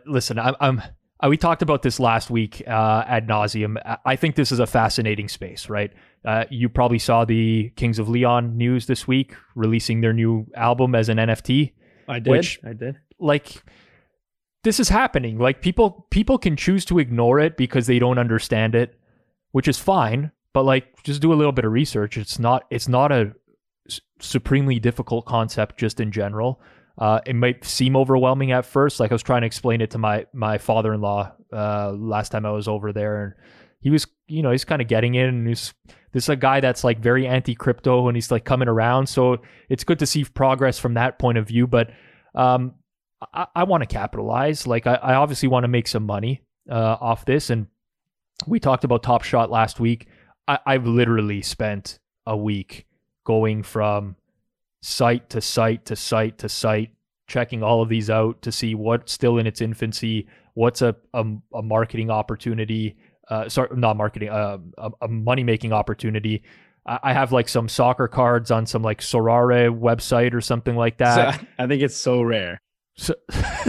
listen, I'm, I'm uh, we talked about this last week uh, ad nauseum. I think this is a fascinating space, right? Uh, you probably saw the Kings of Leon news this week, releasing their new album as an NFT. I did. Which, I did. Like, this is happening. Like people, people can choose to ignore it because they don't understand it, which is fine but like just do a little bit of research it's not it's not a supremely difficult concept just in general uh, it might seem overwhelming at first. Like i was trying to explain it to my my father-in-law uh, last time i was over there and he was you know he's kind of getting in and he's this is a guy that's like very anti-crypto and he's like coming around so it's good to see progress from that point of view but um, i, I want to capitalize. Like i, I obviously want to make some money uh, off this and we talked about top shot last week. I, I've literally spent a week going from site to site to site to site, checking all of these out to see what's still in its infancy, what's a, a, a marketing opportunity, uh, sorry, not marketing, uh, a, a money making opportunity. I, I have like some soccer cards on some like Sorare website or something like that. So, I think it's Sorare. So,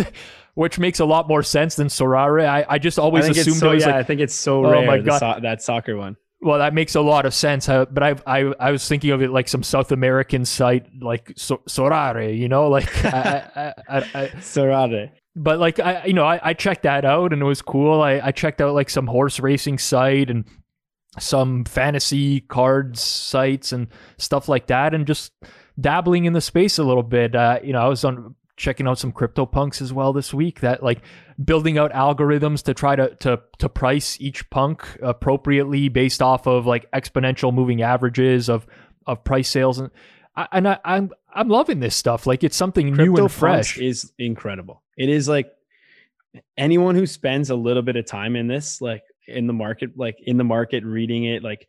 which makes a lot more sense than Sorare. I, I just always assumed so, it was yeah, like, I think it's so rare. Oh my god, so- that soccer one. Well, that makes a lot of sense. Uh, but I, I, I was thinking of it like some South American site, like so, Sorare, you know, like I, I, I, Sorare. But like I, you know, I, I checked that out and it was cool. I, I checked out like some horse racing site and some fantasy cards sites and stuff like that, and just dabbling in the space a little bit. Uh, you know, I was on checking out some crypto punks as well this week that like building out algorithms to try to to to price each punk appropriately based off of like exponential moving averages of of price sales and I, and I, I'm I'm loving this stuff. Like it's something Crypto new and fresh. is incredible. It is like anyone who spends a little bit of time in this, like in the market, like in the market, reading it, like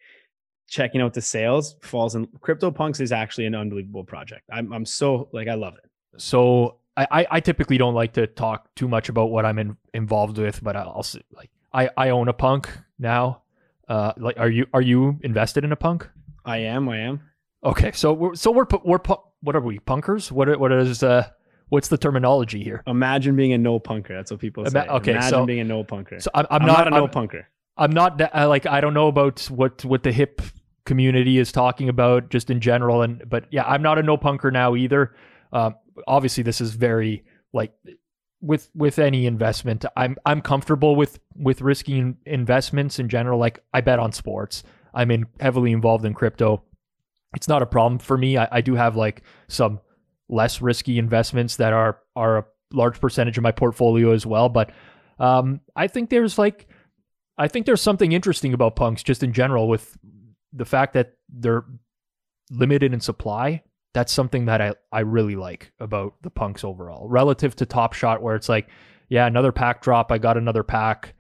checking out the sales, falls in. Crypto Punks is actually an unbelievable project. I'm I'm so like I love it. So I, I, I typically don't like to talk too much about what I'm in, involved with, but I'll like I, I own a punk now. Uh, like are you are you invested in a punk? I am. I am. Okay, so we're so we're we're what are we punkers? What are- what is uh what's the terminology here? Imagine being a no punker. That's what people say. Ima- okay, Imagine so- being a no punker. So I'm, I'm, I'm, not, not, a no I'm, punker. I'm not that, uh, like I don't know about what what the hip community is talking about just in general and but yeah I'm not a no punker now either. Um, obviously this is very like with with any investment I'm I'm comfortable with with risky investments in general like I bet on sports. I'm in heavily involved in crypto. It's not a problem for me. I, I do have like some less risky investments that are are a large percentage of my portfolio as well, but um, I think there's like I think there's something interesting about punks just in general with the fact that they're limited in supply. That's something that I, I really like about the punks overall, relative to Top Shot, where it's like, yeah, another pack drop. I got another pack.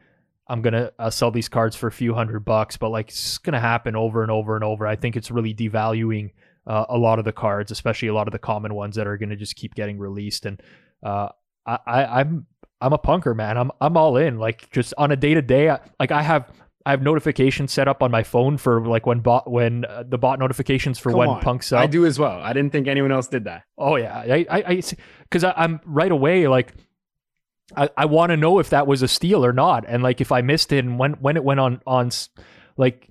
I'm gonna uh, sell these cards for a few hundred bucks, but like it's gonna happen over and over and over. I think it's really devaluing uh, a lot of the cards, especially a lot of the common ones that are gonna just keep getting released. And uh, I, I I'm I'm a punker, man. I'm I'm all in. Like just on a day to day, like I have I have notifications set up on my phone for like when bot when uh, the bot notifications for Come when on. punks sell. I do as well. I didn't think anyone else did that. Oh yeah, I I because I, I'm right away like I, I want to know if that was a steal or not, and like if I missed it and when when it went on on like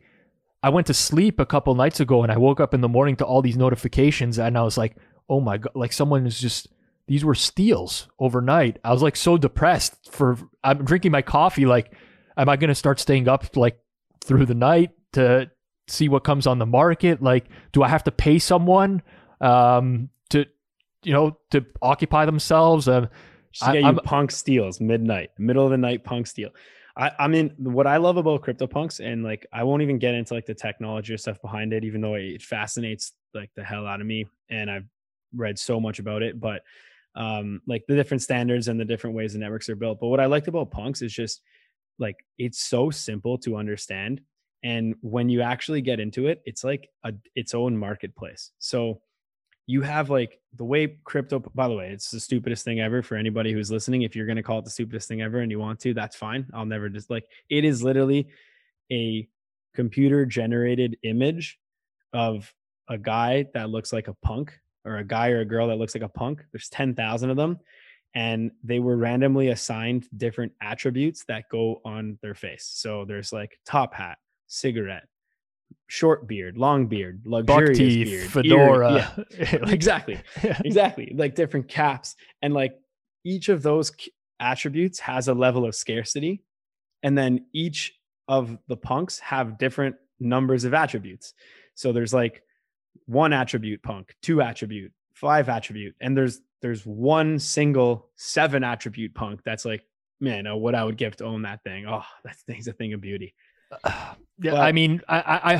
I went to sleep a couple nights ago and I woke up in the morning to all these notifications and I was like, oh my god, like someone is just these were steals overnight. I was like so depressed for I'm drinking my coffee like am I going to start staying up like through the night to see what comes on the market? Like do I have to pay someone um to you know to occupy themselves? Um I- you I'm- punk steals midnight, middle of the night punk steal. I, I mean, what I love about CryptoPunks, and like, I won't even get into like the technology or stuff behind it, even though it fascinates like the hell out of me, and I've read so much about it. But um, like the different standards and the different ways the networks are built. But what I liked about punks is just like it's so simple to understand, and when you actually get into it, it's like a its own marketplace. So you have like the way crypto by the way it's the stupidest thing ever for anybody who's listening. If you're going to call it the stupidest thing ever and you want to that's fine. I'll never just like it is literally a computer generated image of a guy that looks like a punk or a guy or a girl that looks like a punk. There's 10,000 of them and they were randomly assigned different attributes that go on their face so there's like top hat cigarette short beard long beard luxurious teeth, beard ear- fedora. yeah, exactly exactly like different caps and like each of those attributes has a level of scarcity and then each of the punks have different numbers of attributes so there's like one attribute punk two attribute five attribute and there's there's one single seven attribute punk that's like man oh, what i would give to own that thing oh that thing's a thing of beauty Yeah, But- I mean, I, I,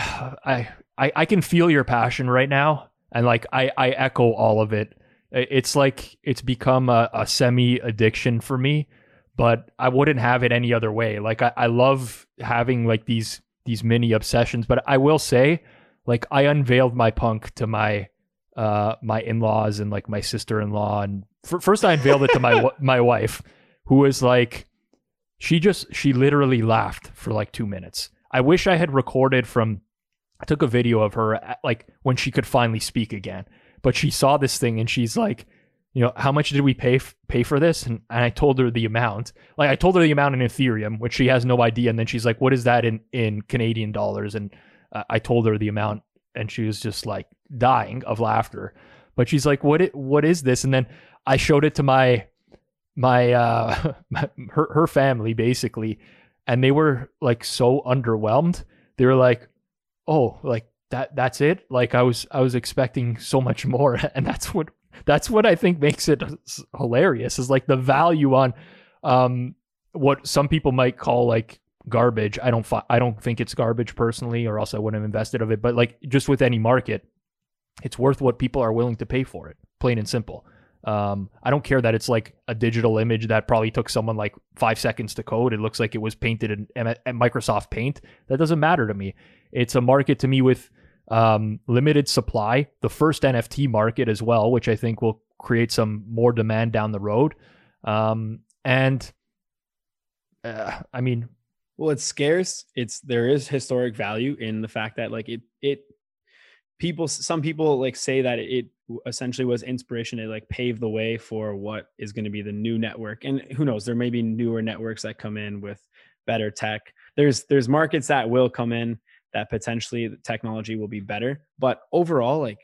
I, I, I can feel your passion right now, and like I, I echo all of it. It's like it's become a, a semi addiction for me, but I wouldn't have it any other way. Like I, I love having like these these mini obsessions, but I will say, like I unveiled my punk to my uh my in laws and like my sister in law, and f- first I unveiled it to my wa- my wife, who was like, she just she literally laughed for like two minutes. I wish I had recorded from. I took a video of her at, like when she could finally speak again, but she saw this thing and she's like, you know, how much did we pay f- pay for this? And, and I told her the amount. Like I told her the amount in Ethereum, which she has no idea. And then she's like, what is that in in Canadian dollars? And uh, I told her the amount, and she was just like dying of laughter. But she's like, what it, what is this? And then I showed it to my my uh my, her her family basically and they were like so underwhelmed they were like oh like that that's it. Like I was I was expecting so much more, and that's what that's what I think makes it hilarious. Is like the value on um what some people might call like garbage. I don't fi- I don't think it's garbage personally, or else I wouldn't have invested of it. But like just with any market, it's worth what people are willing to pay for it, plain and simple. Um, I don't care that it's like a digital image that probably took someone like five seconds to code. It looks like it was painted in, in Microsoft Paint. That doesn't matter to me. It's a market to me with um, limited supply, the first NFT market as well, which I think will create some more demand down the road. Um, and uh, I mean, well, it's scarce. It's there is historic value in the fact that like it it people some people like say that it essentially was inspiration to like pave the way for what is going to be the new network. And who knows there may be newer networks that come in with better tech. There's there's markets that will come in that potentially the technology will be better. But overall like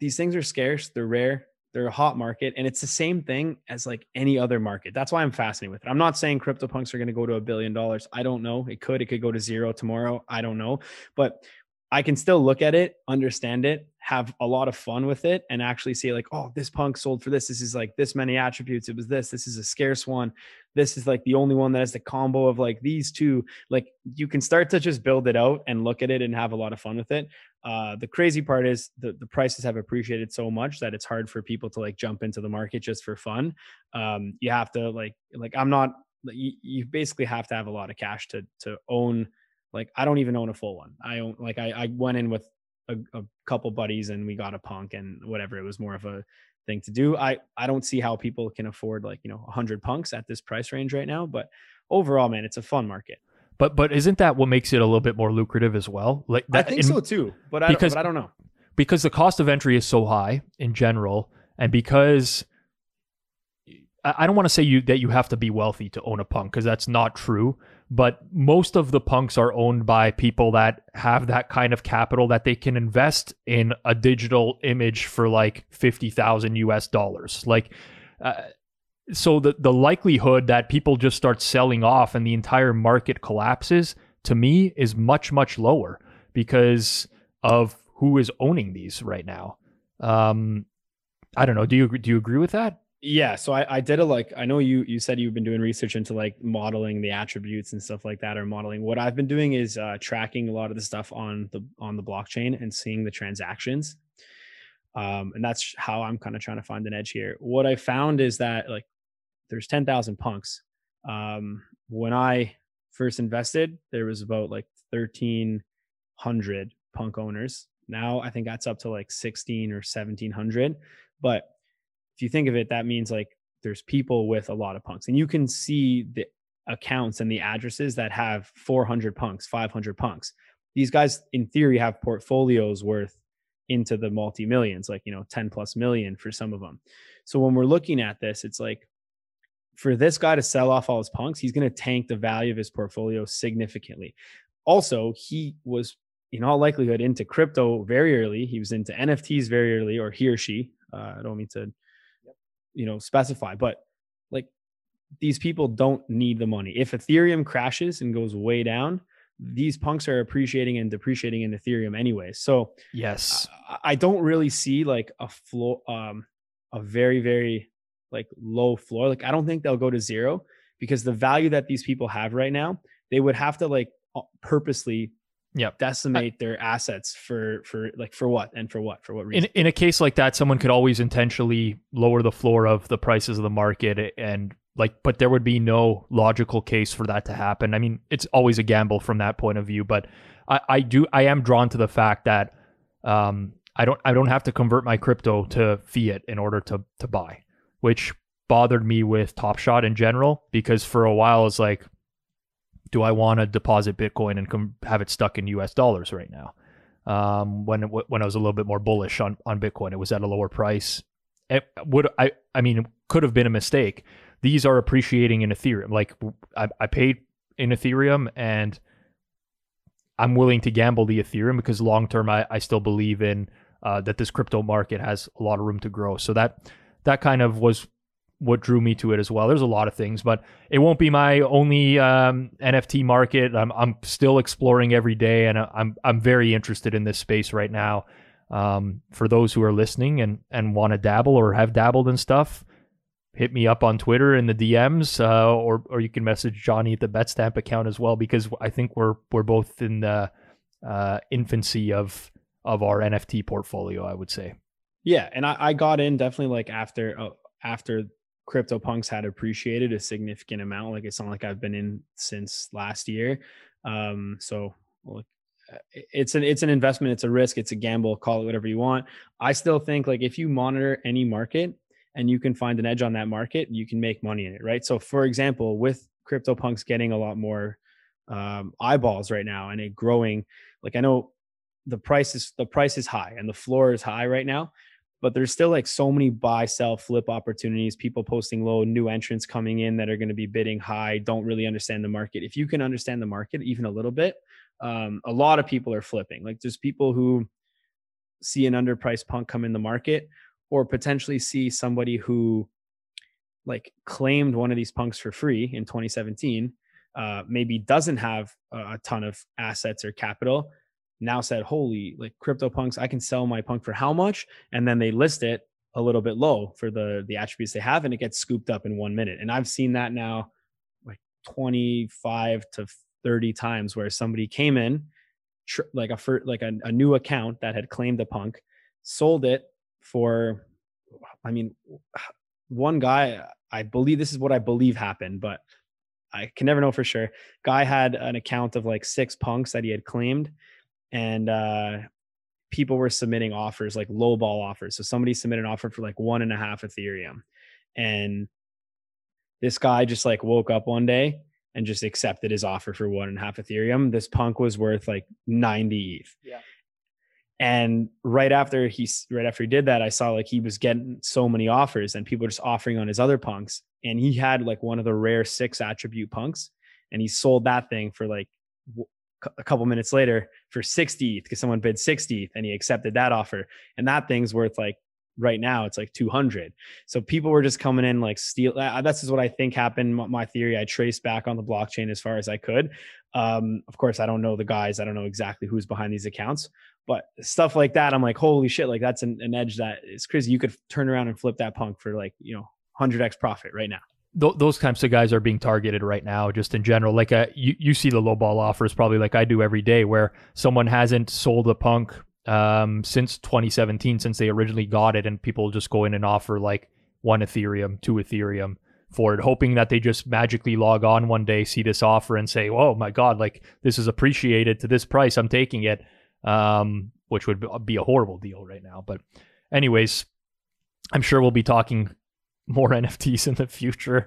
these things are scarce they're rare they're a hot market and it's the same thing as like any other market. That's why i'm fascinated with it. I'm not saying CryptoPunks are going to go to a billion dollars. I don't know. It could it could go to zero tomorrow. I don't know. But I can still look at it, understand it, have a lot of fun with it, and actually see like, oh, this punk sold for this. This is like this many attributes. It was this. This is a scarce one. This is like the only one that has the combo of like these two. Like you can start to just build it out and look at it and have a lot of fun with it. Uh, the crazy part is the, the prices have appreciated so much that it's hard for people to like jump into the market just for fun. Um, you have to like like I'm not you, you basically have to have a lot of cash to to own like I don't even own a full one. I own like I, I went in with a, a couple buddies and we got a punk and whatever. It was more of a thing to do. I I don't see how people can afford like you know 100 punks at this price range right now. But overall, man, it's a fun market. But but isn't that what makes it a little bit more lucrative as well? Like that, I think in, so too. But I, because, but I don't know because the cost of entry is so high in general, and because I don't want to say you that you have to be wealthy to own a punk because that's not true but most of the punks are owned by people that have that kind of capital that they can invest in a digital image for like 50,000 US dollars. Like, uh, so the, the likelihood that people just start selling off and the entire market collapses to me is much, much lower because of who is owning these right now. Um, I don't know. Do you, do you agree with that? Yeah so I, I did a like i know you you said you've been doing research into like modeling the attributes and stuff like that or modeling. What i've been doing is uh, tracking a lot of the stuff on the on the blockchain and seeing the transactions. Um, and that's how i'm kind of trying to find an edge here. What i found is that like there's 10000 punks. Um, when i first invested there was about like 1300 punk owners. Now i think that's up to like 16 or 1700 but if you think of it, that means like there's people with a lot of punks, and you can see the accounts and the addresses that have 400 punks, 500 punks. These guys, in theory, have portfolios worth into the multi millions, like you know, 10 plus million for some of them. So when we're looking at this, it's like for this guy to sell off all his punks, he's going to tank the value of his portfolio significantly. Also, he was in all likelihood into crypto very early. He was into NFTs very early, or he or she. Uh, I don't mean to you know specify but like these people don't need the money. If ethereum crashes and goes way down these punks are appreciating and depreciating in ethereum anyway. So yes. I, I don't really see like a floor um a very very like low floor. Like i don't think they'll go to zero because the value that these people have right now they would have to like purposely yep. decimate their assets for for like for what and for what for what reason in, in a case like that someone could always intentionally lower the floor of the prices of the market and like but there would be no logical case for that to happen i mean it's always a gamble from that point of view but i i do i am drawn to the fact that um i don't i don't have to convert my crypto to fiat in order to to buy which bothered me with top shot in general because for a while it's like do I want to deposit Bitcoin and com- have it stuck in U.S. dollars right now? Um, when when I was a little bit more bullish on on Bitcoin, it was at a lower price. It would I I mean could have been a mistake. These are appreciating in Ethereum. Like I, I paid in Ethereum and I'm willing to gamble the Ethereum because long term I, I still believe in uh, that this crypto market has a lot of room to grow. So that that kind of was what drew me to it as well. There's a lot of things, but it won't be my only um, NFT market. I'm I'm still exploring every day, and I'm I'm very interested in this space right now. Um, for those who are listening and and want to dabble or have dabbled in stuff, hit me up on Twitter in the DMs, uh, or or you can message Johnny at the Betstamp account as well because I think we're we're both in the uh, infancy of of our NFT portfolio. I would say. Yeah, and I, I got in definitely like after uh, after CryptoPunks had appreciated a significant amount. Like it's not like I've been in since last year. Um, so it's an it's an investment, it's a risk, it's a gamble. Call it whatever you want. I still think like if you monitor any market and you can find an edge on that market, you can make money in it, right? So for example, with CryptoPunks getting a lot more um, eyeballs right now and it growing, like I know the price is the price is high and the floor is high right now but there's still like so many buy sell flip opportunities people posting low new entrants coming in that are going to be bidding high don't really understand the market. If you can understand the market even a little bit um, a lot of people are flipping. Like there's people who see an underpriced punk come in the market or potentially see somebody who like claimed one of these punks for free in 2017 uh, maybe doesn't have a ton of assets or capital now said, holy, like crypto punks, I can sell my punk for how much? And then they list it a little bit low for the the attributes they have and it gets scooped up in one minute. And I've seen that now like 25 to 30 times where somebody came in tr- like a like a, a new account that had claimed a punk, sold it for I mean one guy I believe this is what I believe happened, but I can never know for sure. Guy had an account of like six punks that he had claimed and uh, people were submitting offers like low ball offers. So somebody submitted an offer for like one and a half Ethereum, and this guy just like woke up one day and just accepted his offer for one and a half Ethereum. This punk was worth like 90 ETH. Yeah. And right after he right after he did that, I saw like he was getting so many offers and people were just offering on his other punks. And he had like one of the rare six attribute punks, and he sold that thing for like a couple minutes later for 60 ETH because someone bid 60 ETH and he accepted that offer. And that thing's worth like right now it's like 200 so people were just coming in like steal uh, that's just what i think happened. My theory i traced back on the blockchain as far as i could. Um, of course i don't know the guys. I don't know exactly who's behind these accounts. But stuff like that i'm like holy shit like that's an, an edge that is crazy. You could turn around and flip that punk for like you know 100x profit right now th- those types of guys are being targeted right now, just in general. Like a, uh, you, you see the low ball offers probably like I do every day, where someone hasn't sold a punk um, since 2017, since they originally got it, and people just go in and offer like one Ethereum, two Ethereum for it, hoping that they just magically log on one day, see this offer, and say, "Oh my God, like this is appreciated to this price, I'm taking it," um, which would be a horrible deal right now. But, anyways, I'm sure we'll be talking more NFTs in the future.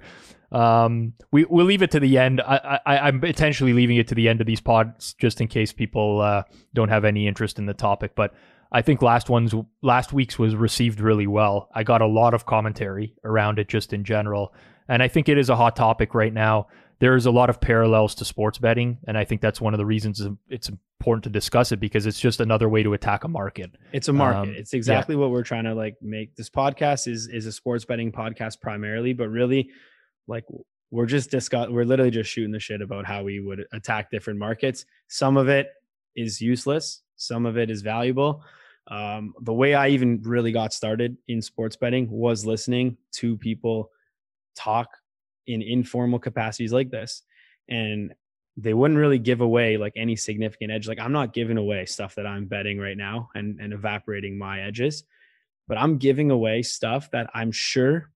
Um, we we'll leave it to the end. I, I am potentially leaving it to the end of these pods just in case people uh, don't have any interest in the topic. But I think last one's last week's was received really well. I got a lot of commentary around it just in general, and I think it is a hot topic right now there's a lot of parallels to sports betting, and I think that's one of the reasons it's important to discuss it because it's just another way to attack a market. It's a market. Um, it's exactly yeah. what we're trying to like make. This podcast is is a sports betting podcast primarily, but really, like we're just discuss. We're literally just shooting the shit about how we would attack different markets. Some of it is useless. Some of it is valuable. Um, the way I even really got started in sports betting was listening to people talk in informal capacities like this and they wouldn't really give away like any significant edge. Like i'm not giving away stuff that i'm betting right now and and evaporating my edges but i'm giving away stuff that i'm sure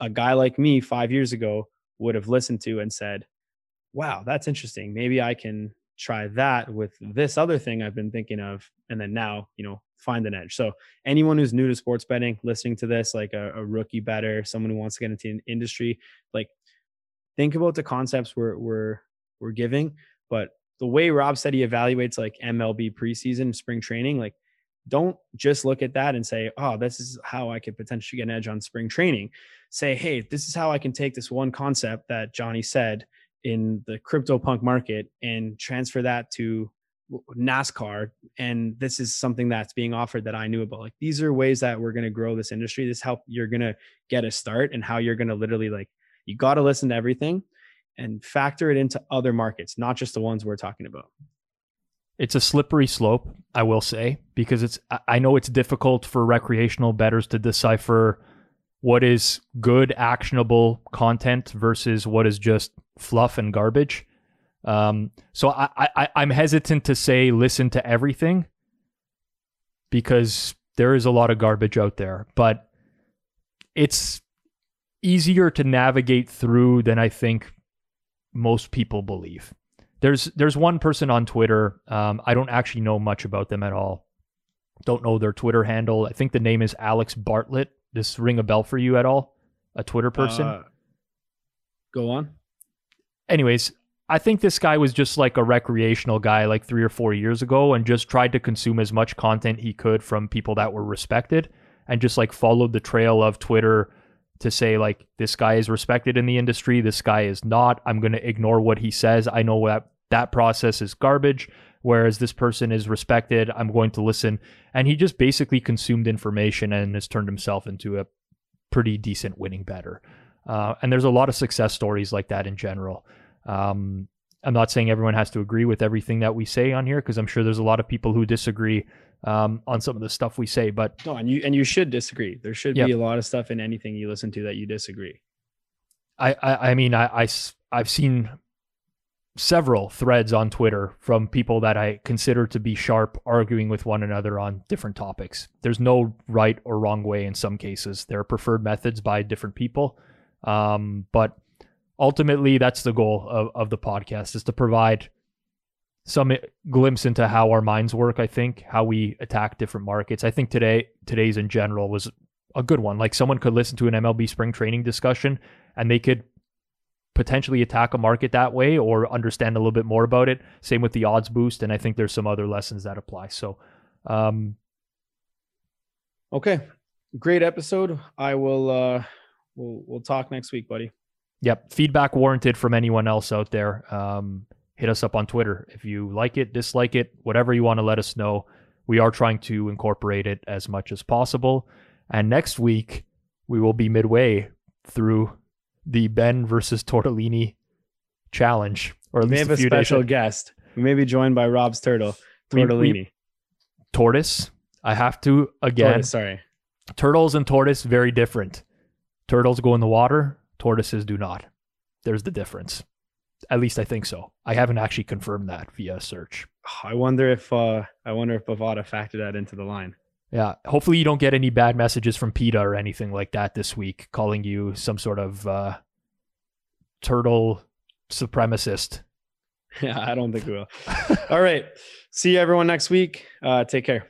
a guy like me 5 years ago would have listened to and said wow that's interesting. Maybe i can try that with this other thing i've been thinking of and then now you know find an edge. So anyone who's new to sports betting, listening to this, like a, a rookie bettor, someone who wants to get into an industry, like think about the concepts we're we're we're giving. But the way Rob said he evaluates like MLB preseason, spring training, like don't just look at that and say, oh, this is how I could potentially get an edge on spring training. Say, hey, this is how I can take this one concept that Johnny said in the crypto punk market and transfer that to NASCAR, and this is something that's being offered that I knew about. Like these are ways that we're going to grow this industry. This help you're going to get a start, and how you're going to literally like you got to listen to everything and factor it into other markets, not just the ones we're talking about. It's a slippery slope, I will say, because it's I know it's difficult for recreational bettors to decipher what is good actionable content versus what is just fluff and garbage. Um, so I, I I'm hesitant to say listen to everything because there is a lot of garbage out there, but it's easier to navigate through than I think most people believe. There's there's one person on Twitter. Um, I don't actually know much about them at all. Don't know their Twitter handle. I think the name is Alex Bartlett. This ring a bell for you at all? A Twitter person? Uh, go on. Anyways, I think this guy was just like a recreational guy like three or four years ago and just tried to consume as much content he could from people that were respected and just like followed the trail of Twitter to say like this guy is respected in the industry, this guy is not. I'm going to ignore what he says. I know that that process is garbage whereas this person is respected. I'm going to listen. And he just basically consumed information and has turned himself into a pretty decent winning bettor. Uh, and there's a lot of success stories like that in general. Um, I'm not saying everyone has to agree with everything that we say on here because I'm sure there's a lot of people who disagree um, on some of the stuff we say. But no, and you and you should disagree. There should yep. be a lot of stuff in anything you listen to that you disagree. I I, I mean I, I I've seen several threads on Twitter from people that I consider to be sharp arguing with one another on different topics. There's no right or wrong way in some cases. There are preferred methods by different people. Um, but ultimately, that's the goal of, of the podcast is to provide some glimpse into how our minds work, I think, how we attack different markets. I think today today's in general was a good one. Like someone could listen to an MLB spring training discussion and they could potentially attack a market that way or understand a little bit more about it. Same with the odds boost, and I think there's some other lessons that apply. So, um, okay, great episode. I will. Uh, we'll we'll talk next week, buddy. Yep. Feedback warranted from anyone else out there. Um, hit us up on Twitter if you like it, dislike it, whatever you want to let us know. We are trying to incorporate it as much as possible. And next week, we will be midway through the Ben versus Tortellini challenge, or at we least have a, special days. guest. We may be joined by Rob's turtle, Tortellini. We, we, tortoise. I have to again. Tortoise, sorry. Turtles and tortoise very different. Turtles go in the water. Tortoises do not. There's the difference. At least I think so. I haven't actually confirmed that via search. I wonder if uh, I wonder if Bovada factored that into the line. Yeah. Hopefully you don't get any bad messages from PETA or anything like that this week, calling you some sort of uh, turtle supremacist. Yeah, I don't think we will. All right. See you everyone next week. Uh, take care.